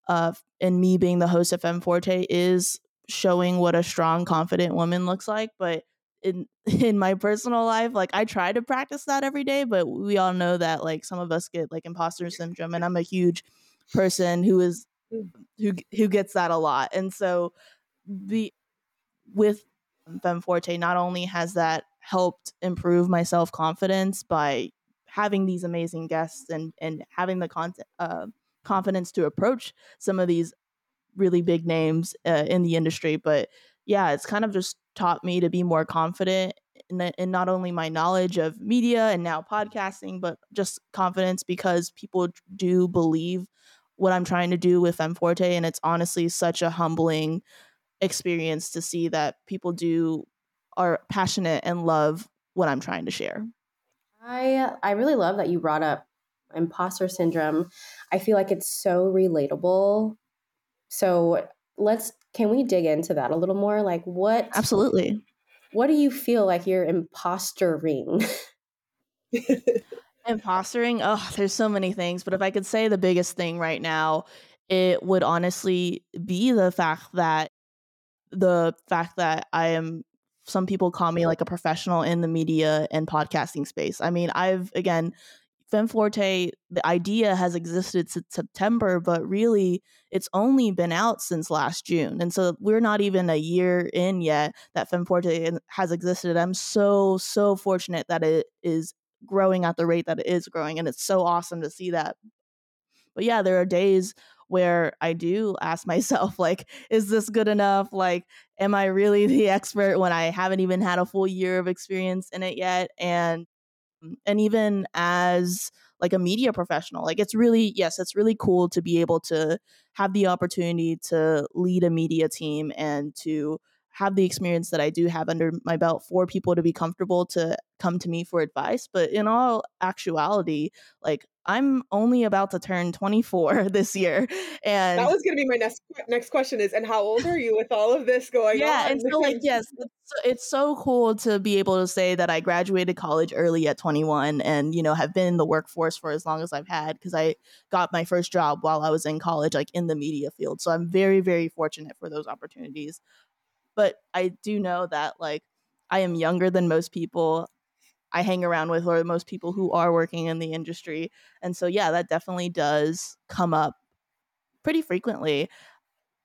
uh, and me being the host of Femme Forte is showing what a strong, confident woman looks like, but in <laughs> in my personal life like i try to practice that every day but we all know that like some of us get like imposter syndrome and i'm a huge person who is mm. who who gets that a lot and so the with femme forte not only has that helped improve my self-confidence by having these amazing guests and and having the content uh, confidence to approach some of these really big names uh, in the industry but yeah it's kind of just taught me to be more confident in, in not only my knowledge of media and now podcasting, but just confidence because people do believe what I'm trying to do with Femme Forte. And it's honestly such a humbling experience to see that people do are passionate and love what I'm trying to share. I I really love that you brought up imposter syndrome. I feel like it's so relatable. So let's can we dig into that a little more? Like what Absolutely. What do you feel like you're impostering? <laughs> Impostering? Oh, there's so many things, but if I could say the biggest thing right now, it would honestly be the fact that the fact that I am some people call me like a professional in the media and podcasting space. I mean, I've again Femme Forte, the idea has existed since September, but really it's only been out since last June. And so we're not even a year in yet that Femme Forte has existed. I'm so, so fortunate that it is growing at the rate that it is growing and it's so awesome to see that but yeah there are days where i do ask <laughs> myself like is this good enough like am i really the <laughs> expert when i haven't even had a full year of experience in it yet and Um, and even as like a media professional like it's really yes it's really cool to be able to have the opportunity to lead a media team and to have the experience that I do have under my belt for people to be comfortable to come to me for advice. But in all actuality, like I'm only about to turn 24 <laughs> this year. And that was going to be my next next question is and how old are you with all of this going yeah, on? and so like yes, <laughs> it's, it's so cool to be able to say that I graduated college early at 21 and you know have been in the workforce for as long as I've had because I got my first job while I was in college like in the media field. So I'm very very fortunate for those opportunities but I do know that like I am younger than most people. I hang around with or most people who are working in the industry. And so yeah, that definitely does come up pretty frequently.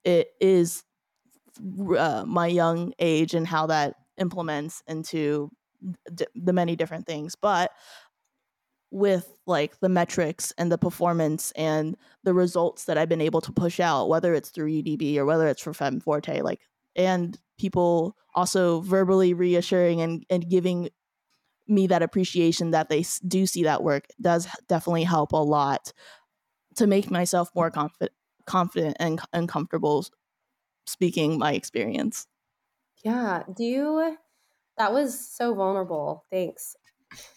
It is uh, my young age and how that implements into d- the many different things, but with like the metrics and the performance and the results that I've been able to push out, whether it's through UDB or whether it's for Fem Forte, like and people also verbally reassuring and, and giving me that appreciation that they do see that work does definitely help a lot to make myself more confident confident and, and comfortable speaking my experience. Yeah do you that was so vulnerable thanks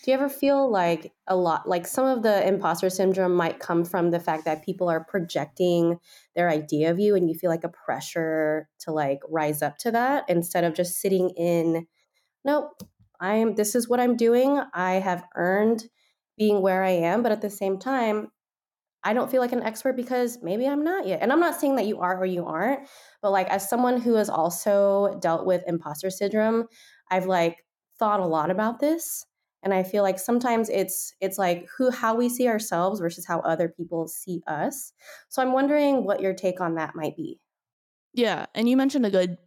do you ever feel like a lot like some of the imposter syndrome might come from the fact that people are projecting their idea of you and you feel like a pressure to like rise up to that instead of just sitting in nope i am this is what i'm doing. I have earned being where i am but at the same time i don't feel like an expert because maybe i'm not yet. And i'm not saying that you are or you aren't but like as someone who has also dealt with imposter syndrome i've like thought a lot about this and i feel like sometimes it's it's like who how we see ourselves versus how other people see us. So i'm wondering what your take on that might be. Yeah and you mentioned a good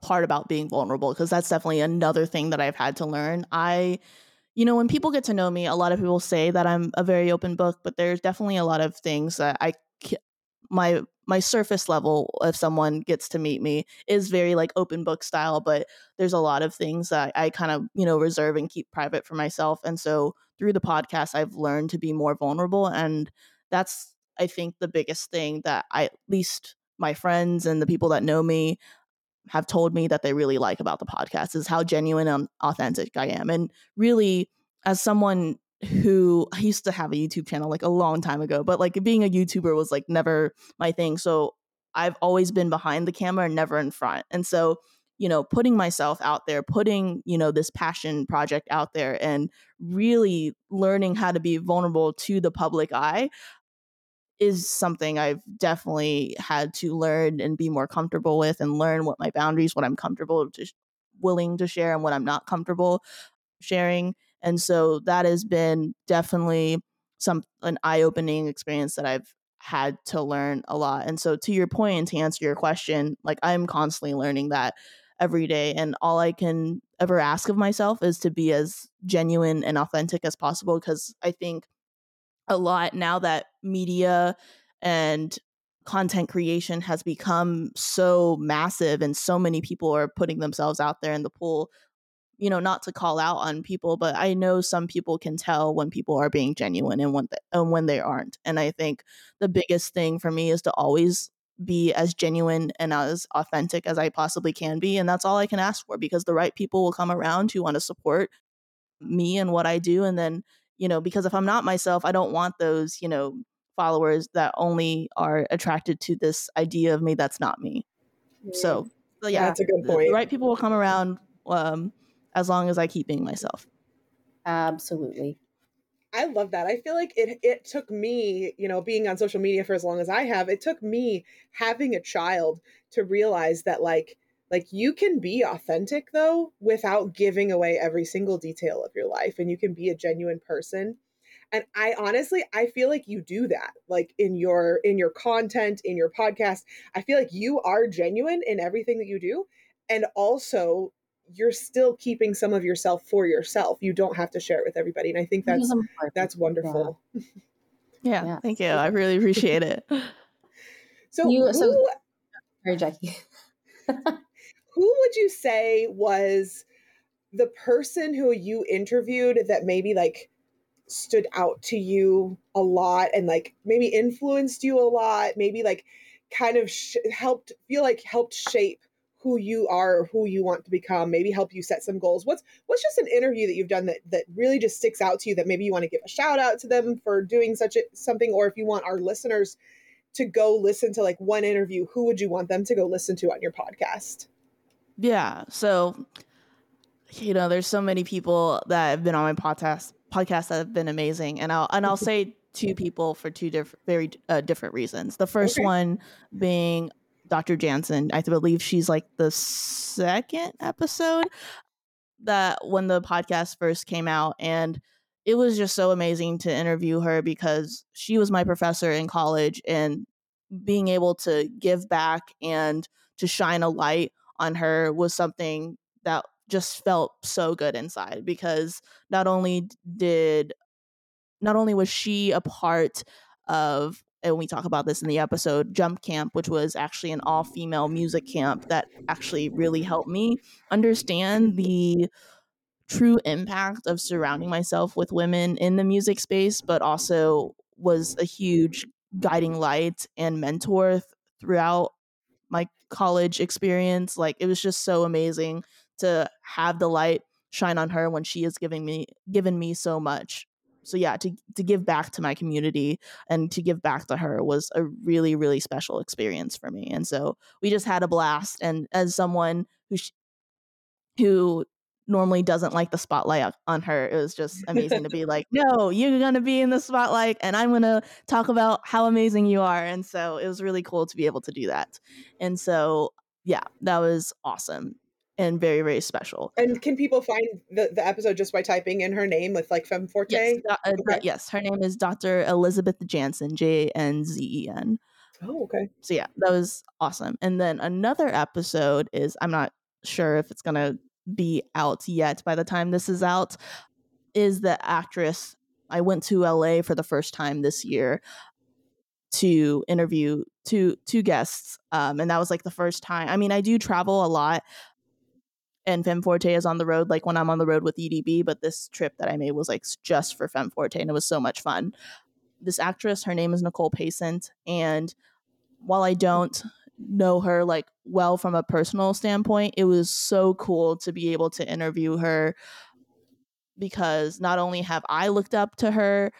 part about being vulnerable because that's definitely another thing that i've had to learn. I you know when people get to know me a lot of people say that i'm a very open book but there's definitely a lot of things that i my my surface level if someone gets to meet me is very like open book style but there's a lot of things that i, kind of you know reserve and keep private for myself and so through the podcast i've learned to be more vulnerable and that's i think the biggest thing that i at least my friends and the people that know me have told me that they really like about the podcast is how genuine and authentic i am and really as someone who I used to have a YouTube channel like a long time ago, but like being a YouTuber was like never my thing. So I've always been behind the camera and never in front. And so, you know, putting myself out there, putting, you know, this passion project out there and really learning how to be vulnerable to the public eye is something I've definitely had to learn and be more comfortable with and learn what my boundaries, what I'm comfortable to willing to share and what I'm not comfortable sharing and so that has been definitely some an eye-opening experience that I've had to learn a lot. And so to your point and to answer your question, like I'm constantly learning that every day and all I can ever ask of myself is to be as genuine and authentic as possible because I think a lot now that media and content creation has become so massive and so many people are putting themselves out there in the pool you know, not to call out on people, but I know some people can tell when people are being genuine and when, and when they aren't. And I think the biggest thing for me is to always be as genuine and as authentic as I possibly can be. And that's all I can ask for because the right people will come around who want to support me and what I do. And then, you know, because if I'm not myself, I don't want those, you know, followers that only are attracted to this idea of me that's not me. So, so yeah, that's a good the, point. the right people will come around. Um, as long as I keep being myself. Absolutely. I love that. I feel like it it took me, you know, being on social media for as long as I have, it took me having a child to realize that like like you can be authentic though without giving away every single detail of your life and you can be a genuine person. And I honestly I feel like you do that like in your in your content, in your podcast. I feel like you are genuine in everything that you do and also you're still keeping some of yourself for yourself. You don't have to share it with everybody. And I think that's that's wonderful. <laughs> Yeah, thank you. I really appreciate it. <laughs> So You- who so- Sorry, Jackie. <laughs> who would you say was the person who you interviewed that maybe like stood out to you a lot and like maybe influenced you a lot maybe like kind of sh- helped feel like helped shape who you are or who you want to become maybe help you set some goals what's what's just an interview that you've done that that really just sticks out to you that maybe you want to give a shout out to them for doing such a something or if you want our listeners to go listen to like one interview who would you want them to go listen to on your podcast Yeah. So, you know, there's so many people that have been on my podcast podcast that have been amazing, and I'll and I'll <laughs> say two people for two different, very uh, different reasons. The first Okay. one being Dr. Janzen. I believe she's like the second episode that when the podcast first came out, and it was just so amazing to interview her because she was my professor in college, and being able to give back and to shine a light on her was something that just felt so good inside because not only did not only was she a part of and we talk about this in the episode jump camp which was actually an all female music camp that actually really helped me understand the true impact of surrounding myself with women in the music space but also was a huge guiding light and mentor th- throughout my college experience. Like it was just so amazing to have the light shine on her when she is giving me given me so much so yeah to to give back to my community and to give back to her was a really really special experience for me. And so we just had a blast. And as someone who sh- who normally doesn't like the spotlight on- her it was just amazing to be like no you're gonna be in the spotlight and i'm gonna talk about how amazing you are. And so it was really cool to be able to do that. And so yeah that was awesome and very very special And can people find the, the episode just by typing in her name with like Femme Forte? yes, uh, Okay. yes her name is dr elizabeth janzen j-a-n-z-e-n Oh, okay. so yeah that was awesome and then another episode is i'm not sure if it's gonna be out yet by the time this is out is the actress i went to la for the first time this year to interview two two guests um and that was like the first time i mean i do travel a lot and Femme Forte is on the road, like when I'm on the road with UDB. But this trip that I made was like just for Femme Forte, and it was so much fun. This actress, her name is Nicole Pacent, and while I don't know her like well from a personal standpoint, it was so cool to be able to interview her because not only have I looked up to her,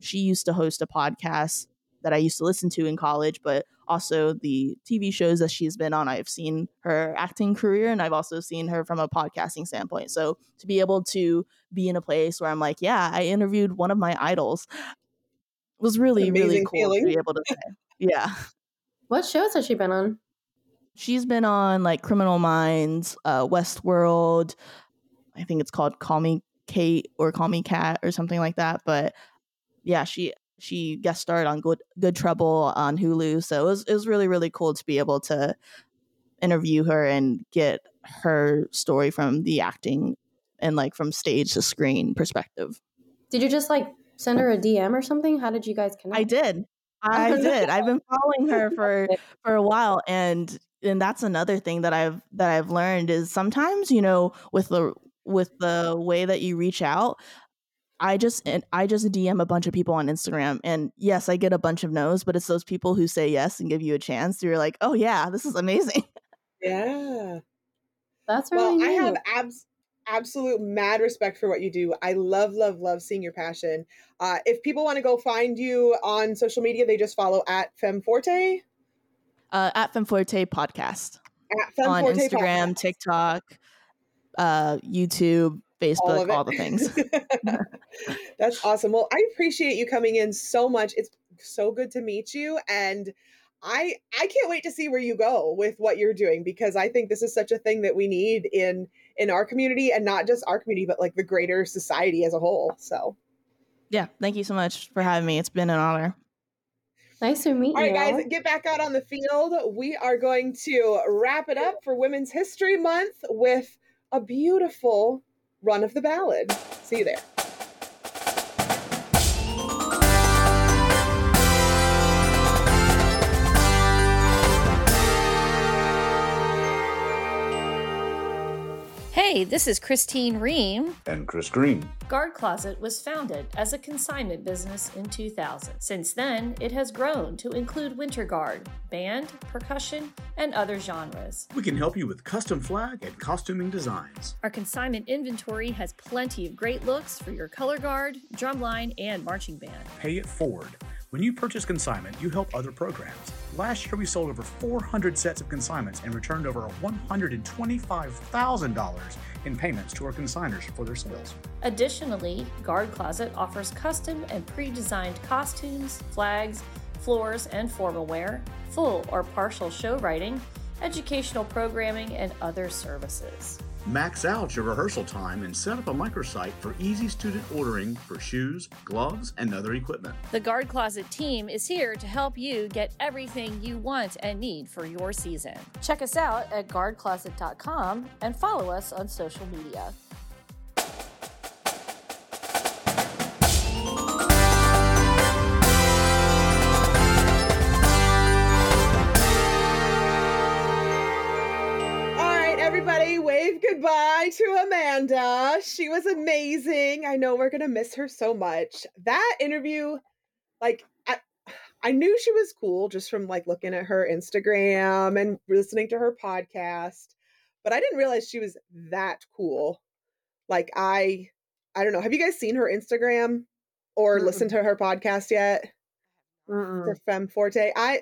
she used to host a podcast that I used to listen to in college, but also the TV shows that she's been on. I've seen her acting career and I've also seen her from a podcasting standpoint. So to be able to be in a place where I'm like, yeah, I interviewed one of my idols was really, really Amazing cool to be able to say. Yeah. What shows has she been on? She's been on like Criminal Minds, uh, Westworld. I think it's called Call Me Kate or Call Me Cat or something like that. But yeah, she she guest starred on Good Good Trouble on Hulu. So it was it was really really cool to be able to interview her and get her story from the acting and like from stage to screen perspective. Did you just like send her a DM or something? How did you guys connect? I did. I <laughs> did. I've been following her for for a while and and that's another thing that I've that I've learned is sometimes, you know, with the with the way that you reach out, I just and I just DM a bunch of people on Instagram and yes, I get a bunch of no's, but it's those people who say yes and give you a chance. You're like, "Oh yeah, this is amazing." <laughs> Yeah. That's Well, I have abs- absolute mad respect for what you do. I love, love, love seeing your passion. Uh, if people want to go find you on social media, they just follow at FemForte. Uh at Femforte podcast At Femme on Instagram, Podcast. TikTok, uh YouTube, Facebook, of all, the things. <laughs> That's awesome. Well, I appreciate you coming in so much. It's so good to meet you and I I can't wait to see where you go with what you're doing because I think this is such a thing that we need in in our community and not just our community but like the greater society as a whole. So, yeah, thank you so much for having me. It's been an honor. Nice to meet you. all right guys, get back out on the field. We are going to wrap it up for Women's History Month with a beautiful run of the ballad. See you there. Hey, this is Christine Ream. And Chris Green. Guard Closet was founded as a consignment business in 2000. Since then, it has grown to include winter guard, band, percussion, and other genres. We can help you with custom flag and costuming designs. Our consignment inventory has plenty of great looks for your color guard, drumline, and marching band. Pay it forward. When you purchase consignment, you help other programs. Last year, we sold over 400 sets of consignments and returned over $125,000 in payments to our consigners for their sales. Additionally, Guard Closet offers custom and pre designed costumes, flags, floors, and formal wear, full or partial show writing, educational programming, and other services. Max out your rehearsal time and set up a microsite for easy student ordering for shoes, gloves, and other equipment. The Guard Closet team is here to help you get everything you want and need for your season. Check us out at guardcloset.com and follow us on social media. Everybody, wave goodbye to Amanda. She was amazing. I know we're gonna miss her so much. That interview, like, I, I knew she was cool just from like looking at her Instagram and listening to her podcast, but I didn't realize she was that cool. Like, I, I don't know. Have you guys seen her Instagram or listened to her podcast yet? For Fem Forte, I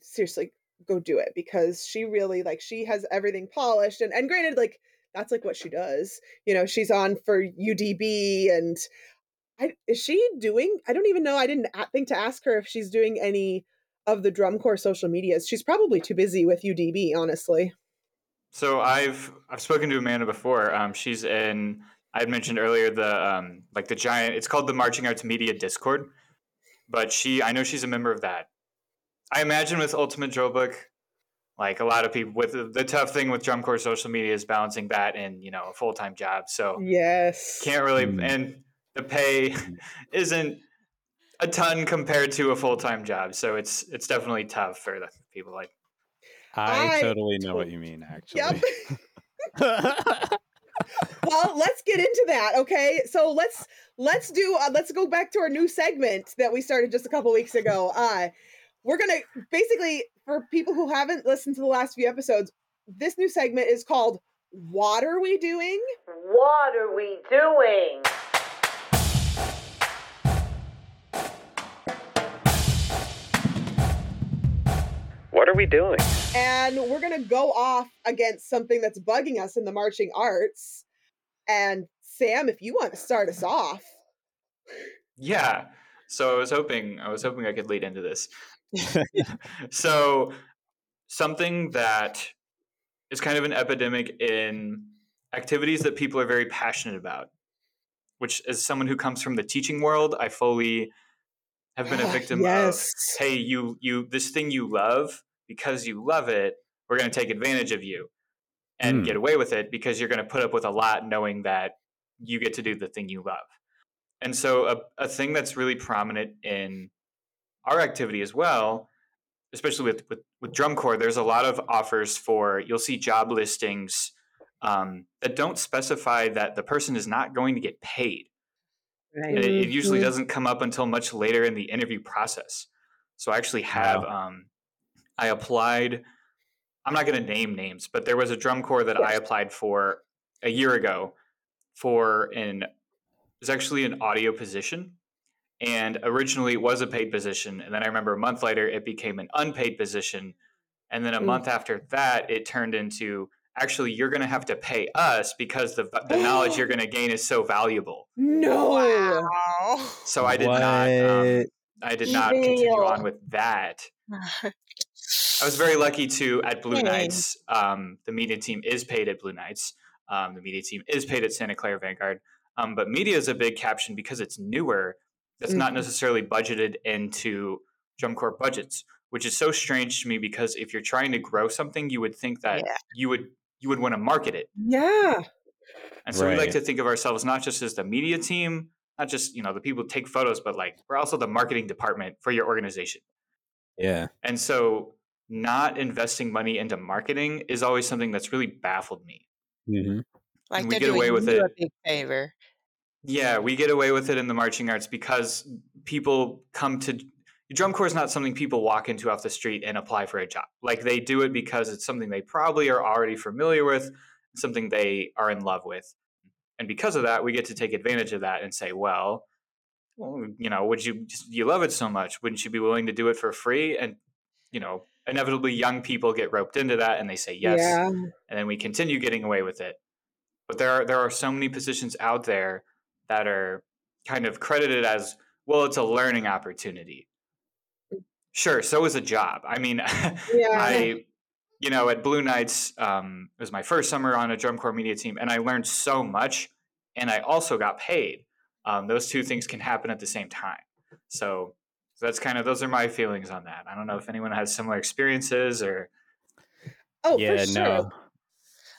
seriously go do it because she really like she has everything polished and and granted like that's like what she does you know she's on for udb and i is she doing i don't even know i didn't think to ask her if she's doing any of the drum corps social medias she's probably too busy with udb honestly So I've I've spoken to Amanda before. Um, she's in. I had mentioned earlier the um, like the giant. It's called the Marching Arts Media Discord, but she I know she's a member of that. I imagine with Ultimate Drill Book, like a lot of people, with the, the tough thing with drum corps social media is balancing that and you know a full time job. So yes, can't really and the pay <laughs> isn't a ton compared to a full time job. So it's it's definitely tough for the people like. I, I totally know what you mean, actually. Yep. <laughs> <laughs> well let's get into that okay so let's let's do uh, let's go back to our new segment that we started just a couple weeks ago uh we're gonna basically for people who haven't listened to the last few episodes this new segment is called what are we doing What are we doing? What are we doing? and we're gonna go off against something that's bugging us in the marching arts and sam if you want to start us off Yeah. So I was hoping I was hoping I could lead into this. <laughs> <laughs> so something that is kind of an epidemic in activities that people are very passionate about, which as someone who comes from the teaching world, I fully have been a <laughs> victim Yes. of hey, you you this thing you love because you love it, we're going to take advantage of you and Mm. get away with it because you're going to put up with a lot knowing that you get to do the thing you love. And so, a, a thing that's really prominent in our activity as well, especially with, with, with drum corps, there's a lot of offers for, you'll see job listings um, that don't specify that the person is not going to get paid. And it, it usually Mhm. doesn't come up until much later in the interview process. So, I actually have, um, I applied, I'm not going to name names, but there was a drum corps that I applied for a year ago for an it was actually an audio position and originally it was a paid position and then i remember a month later it became an unpaid position and then a Mm. month after that it turned into actually you're going to have to pay us because the, the knowledge you're <gasps> going to gain is so valuable no so i did not um, i did not continue on with that I was very lucky to at Blue Knights. Um, the media team is paid at Blue Knights. Um, the media team is paid at Santa Clara Vanguard. Um, but media is a big caption because it's newer. That's not Mhm. necessarily budgeted into drum corps budgets, which is so strange to me because if you're trying to grow something, you would think that you would you would want to market it. Yeah. And so we like to think of ourselves not just as the media team, not just, you know, the people who take photos, but like we're also the marketing department for your organization. Yeah. And so not investing money into marketing is always something that's really baffled me. hmm Like we they're get away with it. a big favor. Yeah, we get away with it in the marching arts because people come to drum corps is not something people walk into off the street and apply for a job. Like they do it because it's something they probably are already familiar with, something they are in love with. And because of that, we get to take advantage of that and say, well, well, you know, would you you love it so much? Wouldn't you be willing to do it for free? And you know, inevitably young people get roped into that and they say yes. Yeah. And then we continue getting away with it. But there are there are so many positions out there that are kind of credited as well it's a learning opportunity sure so is a job i mean <laughs> Yeah. i you know at blue knights um, it was my first summer on a drum corps media team and i learned so much and i also got paid um, those two things can happen at the same time so, so that's kind of those are my feelings on that i don't know if anyone has similar experiences or Oh, yeah, for sure. no.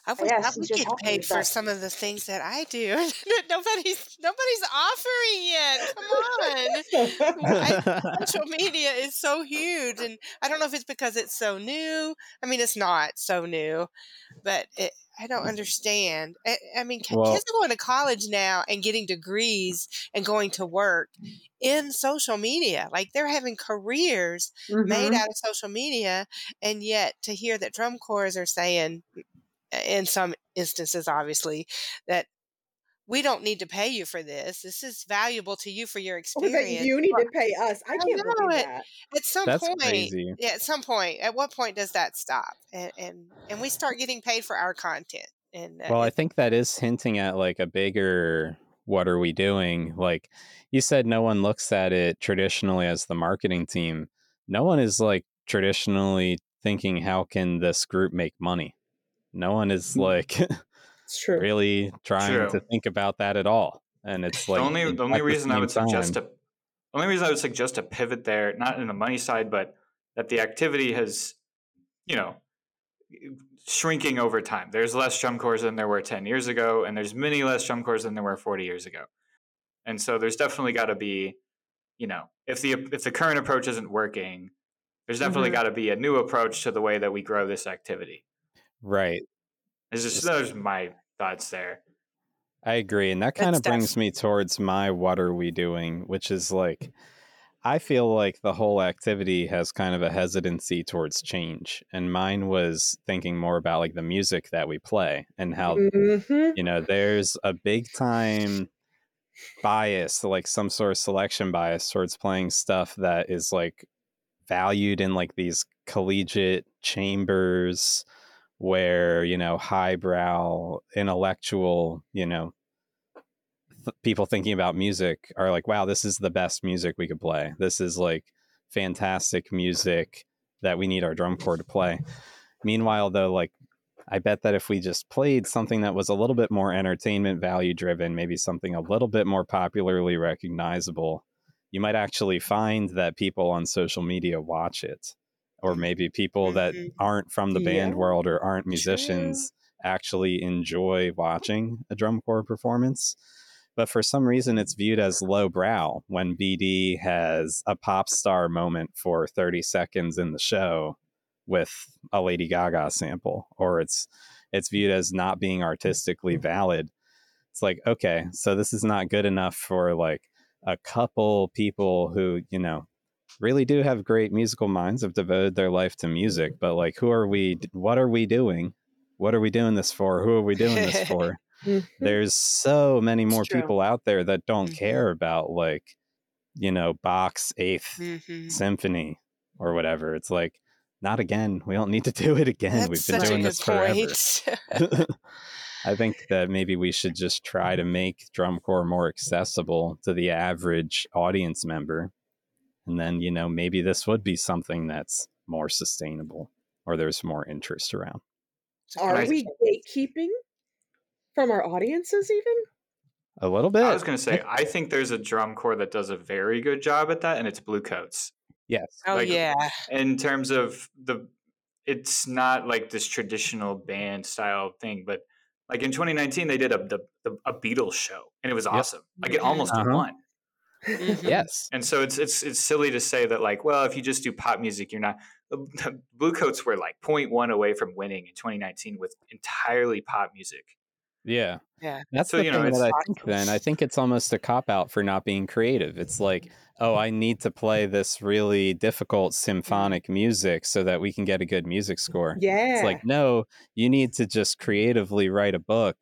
I would, Yes, I would get paid for some of the things that I do. <laughs> nobody's nobody's offering yet. Come on. I, social <laughs> media is so huge, and I don't know if it's because it's so new. I mean, it's not so new, but it, I don't understand. I, I mean, Well- kids are going to college now and getting degrees and going to work in social media. Like they're having careers made Mhm. out of social media, and yet to hear that drum corps are saying, in some instances, obviously, that we don't need to pay you for this. This is valuable to you for your Oh, that experience. you need to pay us. I I can't know believe it. that. At some That's point, crazy. yeah. At some point, at what point does that stop? And and, and we start getting paid for our content. And uh, Well, I think that is hinting at like a bigger what are we doing? Like you said, no one looks at it traditionally as the marketing team. No one is like traditionally thinking, how can this group make money? No one is like <laughs> It's true. really trying True. to think about that at all. And it's like the only the only the reason I same would suggest time- to the only reason I would suggest to pivot there, not in the money side, but that the activity has, you know, shrinking over time. There's less drum corps than there were 10 years ago, and there's many less drum corps than there were 40 years ago. And so there's definitely got to be, you know, if the if the current approach isn't working, there's definitely Mhm. got to be a new approach to the way that we grow this activity. Right. It's just those are my thoughts there. I agree. And that kind of brings me towards my what are we doing, which is like, I feel like the whole activity has kind of a hesitancy towards change. And mine was thinking more about like the music that we play and how, Mhm. you know, there's a big time bias, like some sort of selection bias towards playing stuff that is like valued in like these collegiate chambers where you know highbrow intellectual you know th- people thinking about music are like wow this is the best music we could play. This is like fantastic music that we need our drum corps to play. Meanwhile though like i bet that if we just played something that was a little bit more entertainment value driven maybe something a little bit more popularly recognizable you might actually find that people on social media watch it or maybe people that mm-hmm. aren't from the band Yeah. world or aren't musicians actually enjoy watching a drum corps performance but for some reason it's viewed as lowbrow when bd has a pop star moment for 30 seconds in the show with a lady gaga sample or it's it's viewed as not being artistically mm-hmm. valid. It's like okay so this is not good enough for like a couple people who you know really do have great musical minds have devoted their life to music but like who are we what are we doing what are we doing this for who are we doing this <laughs> for Mhm. there's so many more people out there that don't Mhm. care about like you know bach's 8th Mhm. symphony or whatever it's like not again we don't need to do it again That's we've been doing this forever. <laughs> <laughs> I think that maybe we should just try to make drum corps more accessible to the average audience member. And then, you know, maybe this would be something that's more sustainable or there's more interest around. Are I- we gatekeeping from our audiences even? A little bit. I was going to say, I think there's a drum corps that does a very good job at that, and it's Blue Coats. yes. oh Like, yeah. In terms of the it's not like this traditional band style thing, but like in 2019 they did a the, the a Beatles show and it was Yep. awesome. Like it almost Uh-huh. won. Mm-hmm. Yes. And so it's it's it's silly to say that like, well, if you just do pop music, you're not. The, the Blue Coats were like 0.1 away from winning in 2019 with entirely pop music. Yeah. Yeah. That's So, the you know, thing that I think then. I think it's almost a cop out for not being creative. It's like, mm-hmm. oh, I need to play this really difficult mm-hmm. symphonic music so that we can get a good music score. Yeah. It's like, no, you need to just creatively write a book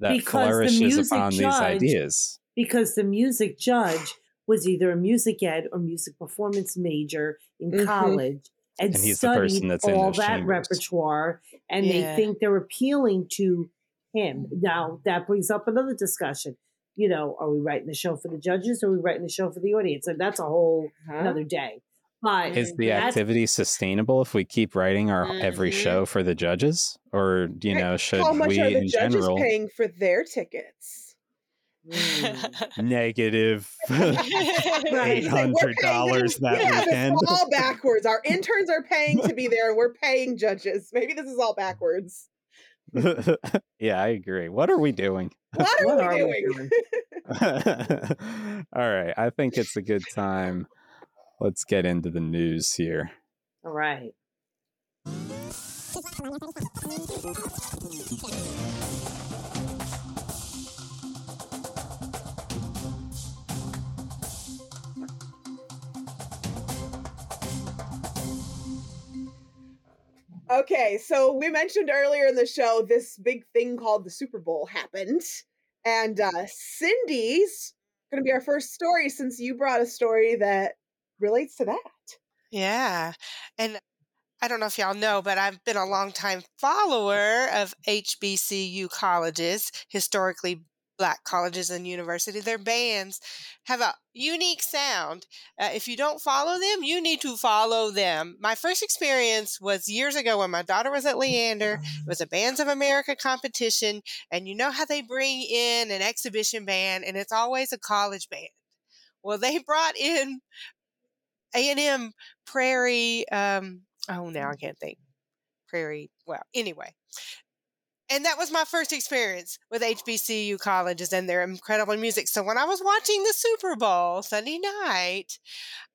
that Because flourishes music upon these ideas. Because the music judge was either a music ed or music performance major in Mhm. college and, And he's the studied person that's in all those that chambers. repertoire and Yeah. they think they're appealing to him now that brings up another discussion you know are we writing the show for the judges or are we writing the show for the audience and that's a whole Huh? another day but Is the activity sustainable if we keep writing our every Mhm. show for the judges? Or, you know, should How much we are the in judges general paying for their tickets? Mm. negative <laughs> Right. eight It's like, we're hundred paying dollars that yeah, weekend? all backwards. Our <laughs> interns are paying to be there, and we're paying judges. Maybe this is all backwards. <laughs> yeah, I agree. What are we doing? What are What we are we doing? doing? All right, I think it's a good time. Let's get into the news here. all right Okay, so we mentioned earlier in the show this big thing called the Super Bowl happened, and uh, Cindy's going to be our first story since you brought a story that relates to that. Yeah. And I don't know if y'all know, but I've been a longtime follower of HBCU colleges, historically black colleges and universities. Their bands have a unique sound. Uh, if you don't follow them, you need to follow them. My first experience was years ago when my daughter was at Leander. It was a Bands of America competition, and you know how they bring in an exhibition band, and it's always a college band. Well, they brought in A&M Prairie. Um, oh, now I can't think. Prairie. Well, anyway. And that was my first experience with HBCU colleges and their incredible music. So when I was watching the Super Bowl Sunday night,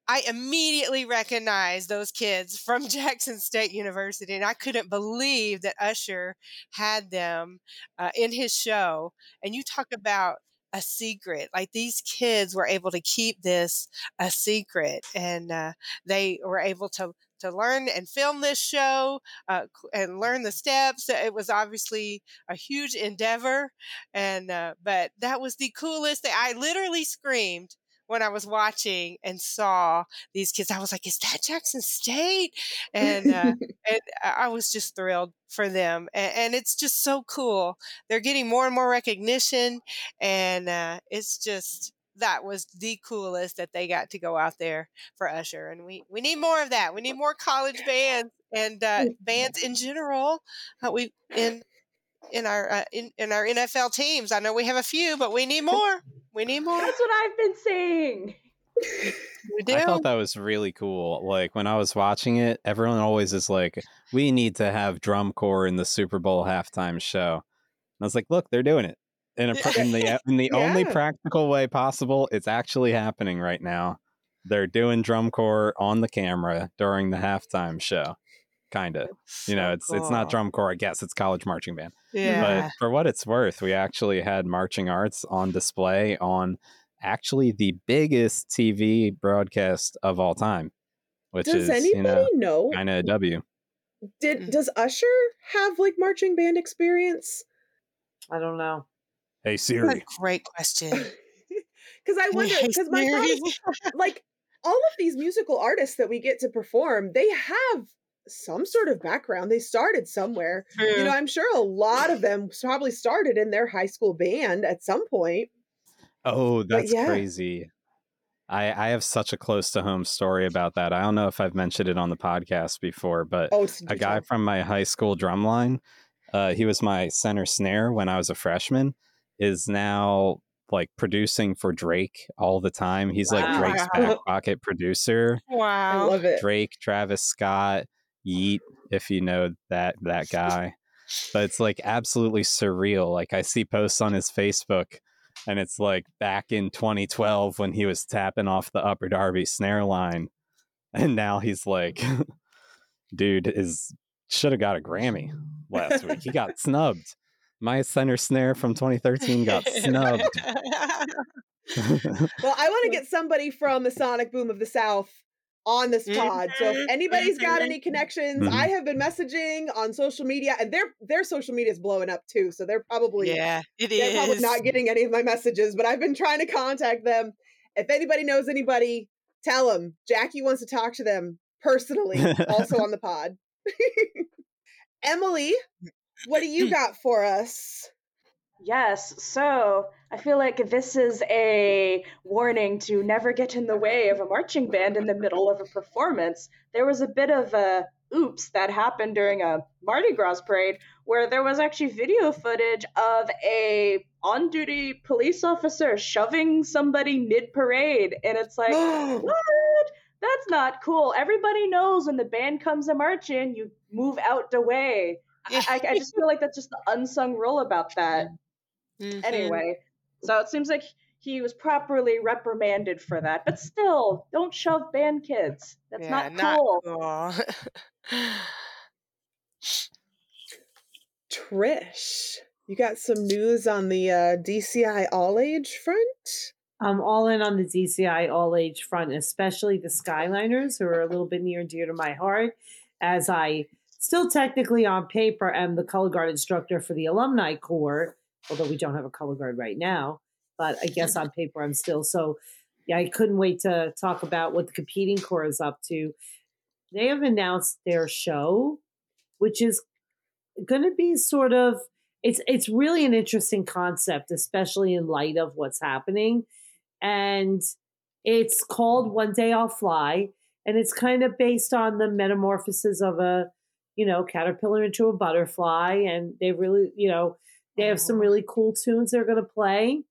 I immediately recognized those kids from <laughs> Jackson State University, and I couldn't believe that Usher had them uh, in his show. And you talk about a secret, like these kids were able to keep this a secret, and uh, they were able to to learn and film this show uh, and learn the steps. It was obviously a huge endeavor, and uh, but that was the coolest thing. I literally screamed when I was watching and saw these kids. I was like, "Is that Jackson State?" And uh, <laughs> and I I was just thrilled for them. And, and it's just so cool. They're getting more and more recognition, and uh, it's just that was the coolest that they got to go out there for Usher. And we we need more of that. We need more college bands and uh, <laughs> bands in general. Uh, we in in our uh, in, in our NFL teams. I know we have a few, but we need more. We need more. That's what I've been saying. I thought that was really cool. Like when I was watching it, everyone always is like, "We need to have drum corps in the Super Bowl halftime show." And I was like, "Look, they're doing it in a in the uh, in the <laughs> only practical way possible. It's actually happening right now. They're doing drum corps on the camera during the halftime show. Kind of, you know, it's it's not drum corps. I guess it's college marching band. Yeah. But for what it's worth, we actually had marching arts on display on actually the biggest TV broadcast of all time, which Does is anybody you know know? kind of a W. Did mm. does Usher have like marching band experience? I don't know. Hey What Siri, a great question. <laughs> Because I wonder, Hey, because my Siri. thoughts, like all of these musical artists that we get to perform, they have some sort of background. They started somewhere. You know, I'm sure a lot of them probably started in their high school band at some point. oh that's yeah. crazy. I I have such a close to home story about that. I don't know if I've mentioned it on the podcast before, but Oh, a guy from my high school drum line, uh, he was my center snare when I was a freshman, is now like producing for Drake all the time. He's like Drake's back pocket <laughs> producer. Wow. I love it. Drake, Travis Scott, Yeat, if you know that that guy. But it's like absolutely surreal. Like I see posts on his Facebook and it's like back in 2012 when he was tapping off the upper Darby snare line and now he's like <laughs> dude is should have got a Grammy last week. He got <laughs> snubbed. My center snare from 2013 got snubbed. <laughs> well, I want to <laughs> get somebody from the Sonic Boom of the South on this pod. So if anybody's got any connections, I Mhm. have been messaging on social media, and their their social media is blowing up too. So they're probably Yeah, it they're probably not getting any of my messages. But I've been trying to contact them. If anybody knows anybody, tell them Jackie wants to talk to them personally. also <laughs> on the pod. Emily, what do you got for us? Yes, so I feel like this is a warning to never get in the way of a marching band in the middle of a performance. There was a bit of a oops that happened during a Mardi Gras parade where there was actually video footage of a on duty police officer shoving somebody mid parade. And it's like, <gasps> what? That's not cool. Everybody knows when the band comes a marching, you move out the way. I, I, I just feel like that's just the unsung rule about that. Mhm. Anyway, so it seems like he was properly reprimanded for that. But still, don't shove band kids. That's Yeah, not not cool. cool. <sighs> Trish, you got some news on the uh, DCI all age front? I'm all in on the DCI all age front, especially the Skyliners, who are a little bit near and dear to my heart, as I still technically on paper am the color guard instructor for the alumni corps, although we don't have a color guard right now. But I guess on paper I'm still so. Yeah, I couldn't wait to talk about what the competing corps is up to. They have announced their show, which is going to be sort of it's it's really an interesting concept, especially in light of what's happening. And it's called One Day I'll Fly, and it's kind of based on the metamorphosis of a you know caterpillar into a butterfly. And they really you know they have some mm-hmm. really cool tunes they're going to play.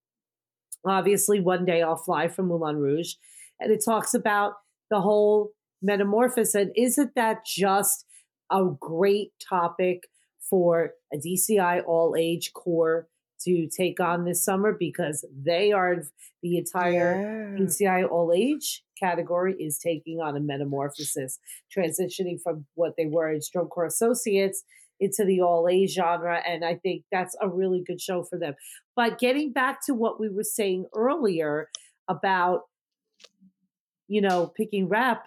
Obviously, One Day I'll Fly from Moulin Rouge, and it talks about the whole metamorphosis. And isn't that just a great topic for a DCI all age corps to take on this summer because they are the entire Yeah. DCI all age category is taking on a metamorphosis, transitioning from what they were as drum corps associates into the all A genre. And I think that's a really good show for them. But getting back to what we were saying earlier about you know, picking rap,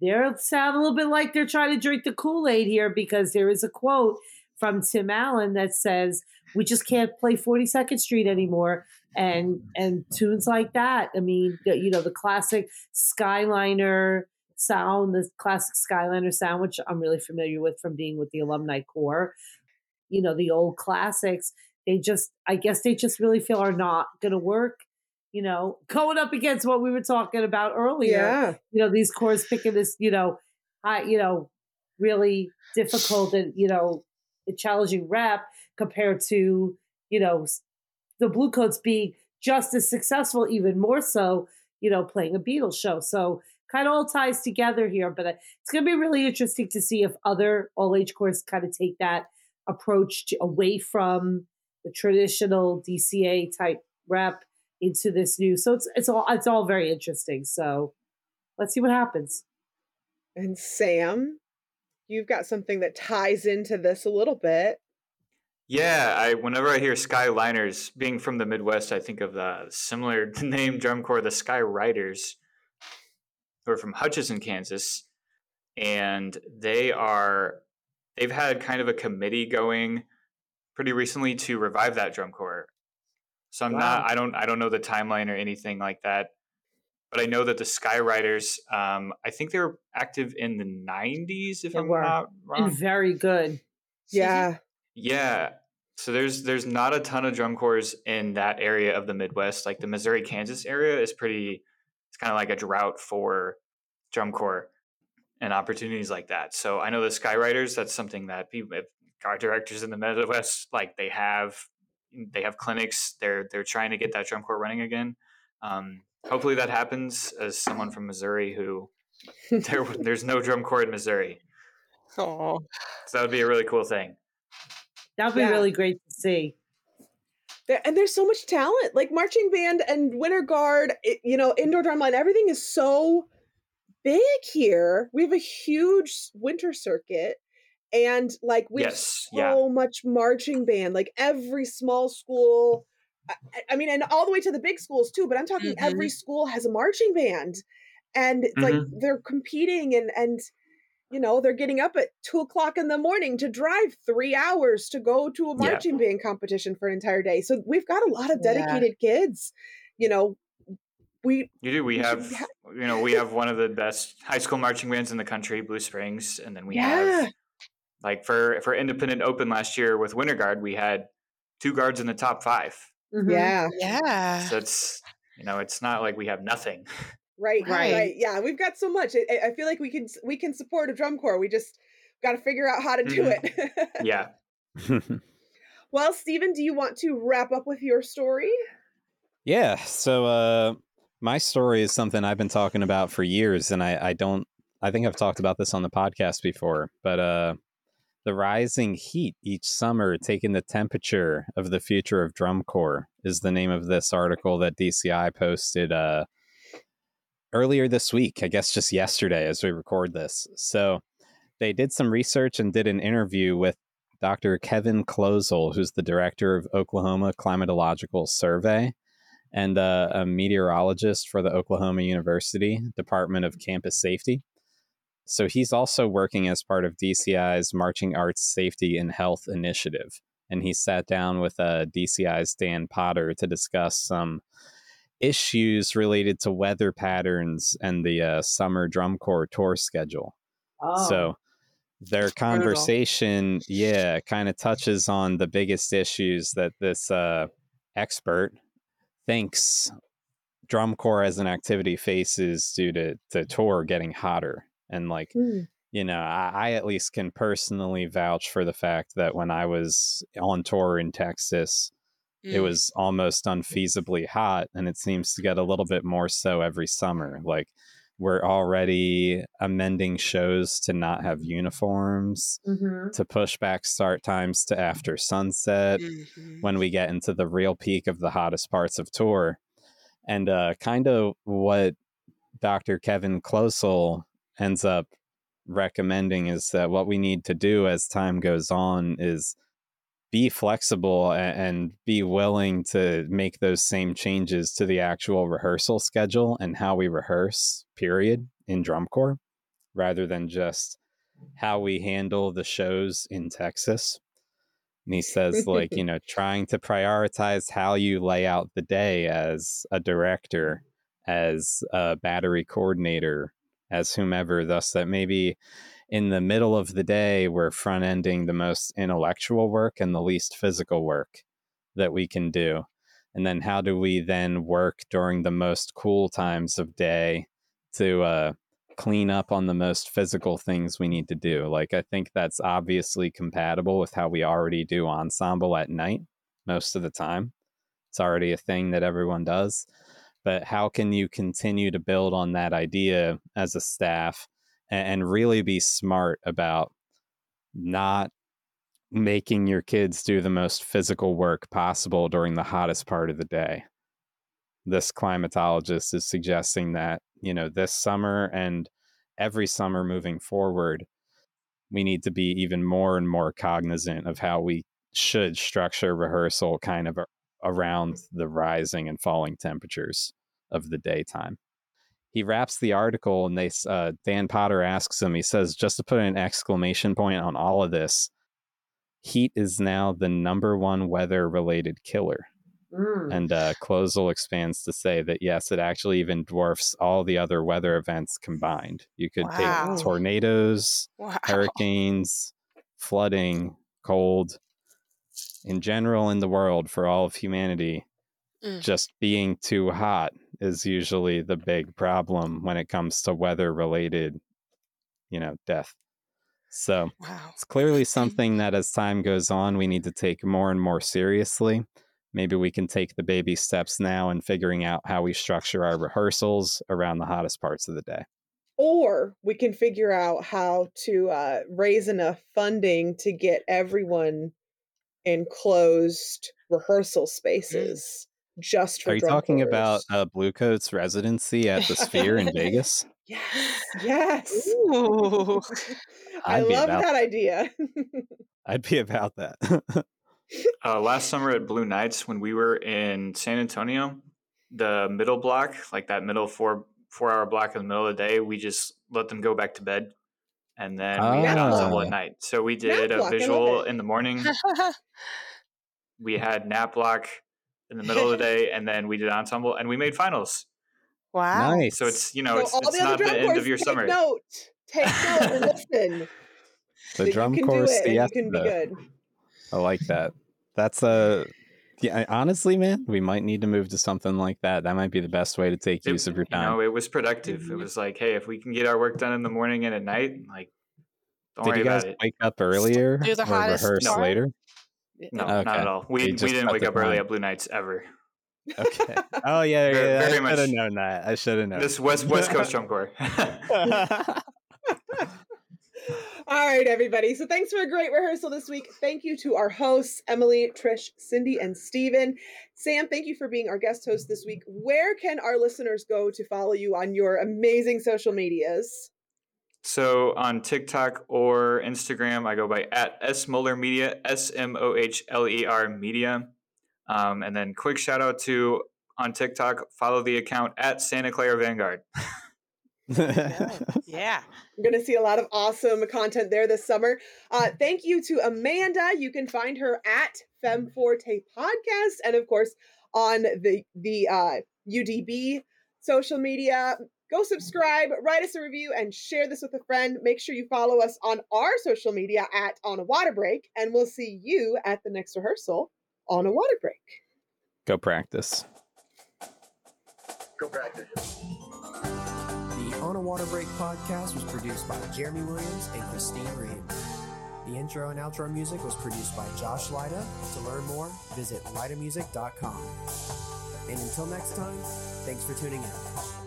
they're sound a little bit like they're trying to drink the Kool Aid here because there is a quote from Tim Allen that says, "We just can't play Forty Second Street anymore," and and tunes like that. I mean, the, you know, the classic Skyliner sound, the classic Skyliner sound, which I'm really familiar with from being with the alumni corps. You know, the old classics. They just, I guess, they just really feel are not going to work you know, going up against what we were talking about earlier. Yeah. You know, these corps picking this, you know, high, you know, really difficult and, you know, challenging rap compared to, you know, the Blue Coats being just as successful, even more so, you know, playing a Beatles show. So kind of all ties together here, but uh, it's going to be really interesting to see if other all age corps kind of take that approach to, away from the traditional DCA type rap into this new. So it's it's all it's all very interesting. So let's see what happens. And Sam, you've got something that ties into this a little bit. Yeah, I whenever I hear Skyliners, being from the Midwest, I think of the similar <laughs> name drum corps, the Sky Ryders, who are from Hutchinson, Kansas, and they are they've had kind of a committee going pretty recently to revive that drum corps. So I'm Wow. not I don't I don't know the timeline or anything like that, but I know that the Sky Ryders, um, I think they were active in the 90s, if They I'm were. not wrong. And very good. Yeah. Yeah. So there's there's not a ton of drum corps in that area of the Midwest. Like the Missouri Kansas area is pretty it's kind of like a drought for drum corps and opportunities like that. So I know the Sky Ryders, that's something that people if art directors in the Midwest like they have they have clinics. They're they're trying to get that drum corps running again. Um, hopefully that happens as someone from Missouri who <laughs> there there's no drum corps in Missouri. Oh, So that would be a really cool thing. That would be Yeah. really great to see. There, and there's so much talent, like marching band and winter guard. It, you know, indoor drumline. Everything is so big here. We have a huge winter circuit, and like we Yes, have yeah. so much marching band. Like every small school. I, mean, and all the way to the big schools too. But I'm talking every school has a marching band, and it's like Mhm. they're competing and and you know they're getting up at two o'clock in the morning to drive three hours to go to a Yeah. marching band competition for an entire day so we've got a lot of Yeah. dedicated kids you know we You do. We We have, ha- you know, we have one of the best high school marching bands in the country, Blue Springs, and then we Yeah. have, like, for for Independent Open last year with Winter Guard, we had two guards in the top five. Mhm. yeah yeah. So it's, you know, it's not like we have nothing. <laughs> right right, Right. yeah we've got so much I, I feel like we can we can support a drum corps we just got to figure out how to do Mhm. it <laughs> Yeah. <laughs> well Stephen do you want to wrap up with your story Yeah. So uh my story is something I've been talking about for years and I, I don't I think I've talked about this on the podcast before, but uh the rising heat each summer taking the temperature of the future of drum corps is the name of this article that DCI posted uh earlier this week, I guess just yesterday as we record this. So they did some research and did an interview with Dr. Kevin Kloesel, who's the director of Oklahoma Climatological Survey and uh, a meteorologist for the Oklahoma University Department of Campus Safety. So he's also working as part of DCI's Marching Arts Safety and Health Initiative. And he sat down with uh, DCI's Dan Potter to discuss some issues related to weather patterns and the uh, summer drum corps tour schedule. Oh. So their conversation, yeah, kind of touches on the biggest issues that this uh, expert thinks drum corps as an activity faces due to the tour getting hotter. And like, you know, I, I at least can personally vouch for the fact that when I was on tour in Texas, it Mm. was almost unfeasibly hot and it seems to get a little bit more so every summer like we're already amending shows to not have uniforms Mhm. to push back start times to after sunset Mhm. when we get into the real peak of the hottest parts of tour and uh kind of what dr kevin kloesel ends up recommending is that what we need to do as time goes on is be flexible and be willing to make those same changes to the actual rehearsal schedule and how we rehearse period in drum corps rather than just how we handle the shows in texas. And he says <laughs> like you know trying to prioritize how you lay out the day as a director as a battery coordinator as whomever thus that maybe in the middle of the day we're front ending the most intellectual work and the least physical work that we can do. And then how do we then work during the most cool times of day to uh, clean up on the most physical things we need to do? Like i think that's obviously compatible with how we already do ensemble at night most of the time. It's already a thing that everyone does but how can you continue to build on that idea as a staff and, and really be smart about not making your kids do the most physical work possible during the hottest part of the day? This climatologist is suggesting that you know this summer and every summer moving forward we need to be even more and more cognizant of how we should structure rehearsal kind of around the rising and falling temperatures of the daytime he wraps the article and they uh, dan potter asks him he says just to put an exclamation point on all of this heat is now the number one weather related killer Mm. and uh, Kloesel expands to say that yes, it actually even dwarfs all the other weather events combined. You could Wow. take tornadoes, Wow. hurricanes, flooding, cold, in general in the world for all of humanity. Mm. Just being too hot is usually the big problem when it comes to weather related, you know, death. So Wow. it's clearly <laughs> something that as time goes on, we need to take more and more seriously. Maybe we can take the baby steps now in figuring out how we structure our rehearsals around the hottest parts of the day. or we can figure out how to uh, raise enough funding to get everyone in closed rehearsal spaces just for Are you drum talking corps. about uh, Blue Coat's residency at the Sphere in Vegas? <laughs> Yes, yes. Ooh. <laughs> <laughs> I love about that idea. I'd be about that. Uh, last summer at Blue Knights, when we were in San Antonio, the middle block, like that middle four four hour block in the middle of the day, we just let them go back to bed, and then we had ensemble Ah. at night. So we did Nap a block, visual in the morning. <laughs> we had nap block in the middle of the day, and then we did ensemble, and we made finals. Wow. nice. So it's you know So it's, all it's the other not the drum end of your take summer. note. Take note and <laughs> listen. the that drum you can corps do it and you can be good. I like that. That's a yeah. Honestly, man, we might need to move to something like that. That might be the best way to take It- use of your you time. know, it was productive. It was like, hey, if we can get our work done in the morning and at night, like, don't Did worry you guys about it. wake up earlier Do the or hottest rehearse part. later? No, Okay. not at all. We, we didn't wake up early at Blue Knights ever. Okay. Oh yeah, Very- yeah. very I should have known that. I should have known. This West West Coast drum corps. <laughs> <laughs> <laughs> All right, everybody. So thanks for a great rehearsal this week. Thank you to our hosts, Emily, Trish, Cindy, and Stephen. Sam, thank you for being our guest host this week. Where can our listeners go to follow you on your amazing social medias? so on TikTok or Instagram, I go by at S Media, S M O H L E R Media. Um, and then quick shout out to on TikTok, follow the account at Santa Clara Vanguard. <laughs> Yeah. We're going to see a lot of awesome content there this summer. Uh, thank you to Amanda. You can find her at Femforte Podcast, and of course on the the uh, UDB social media. Go subscribe, write us a review, and share this with a friend. Make sure you follow us on our social media at On a Water Break, and we'll see you at the next rehearsal on a water break. Go practice. Go practice. On a Water Break podcast was produced by Jeremy Williams and Christine Reed. The intro and outro music was produced by Josh Leyda. To learn more, visit leydamusic.com. And until next time, thanks for tuning in.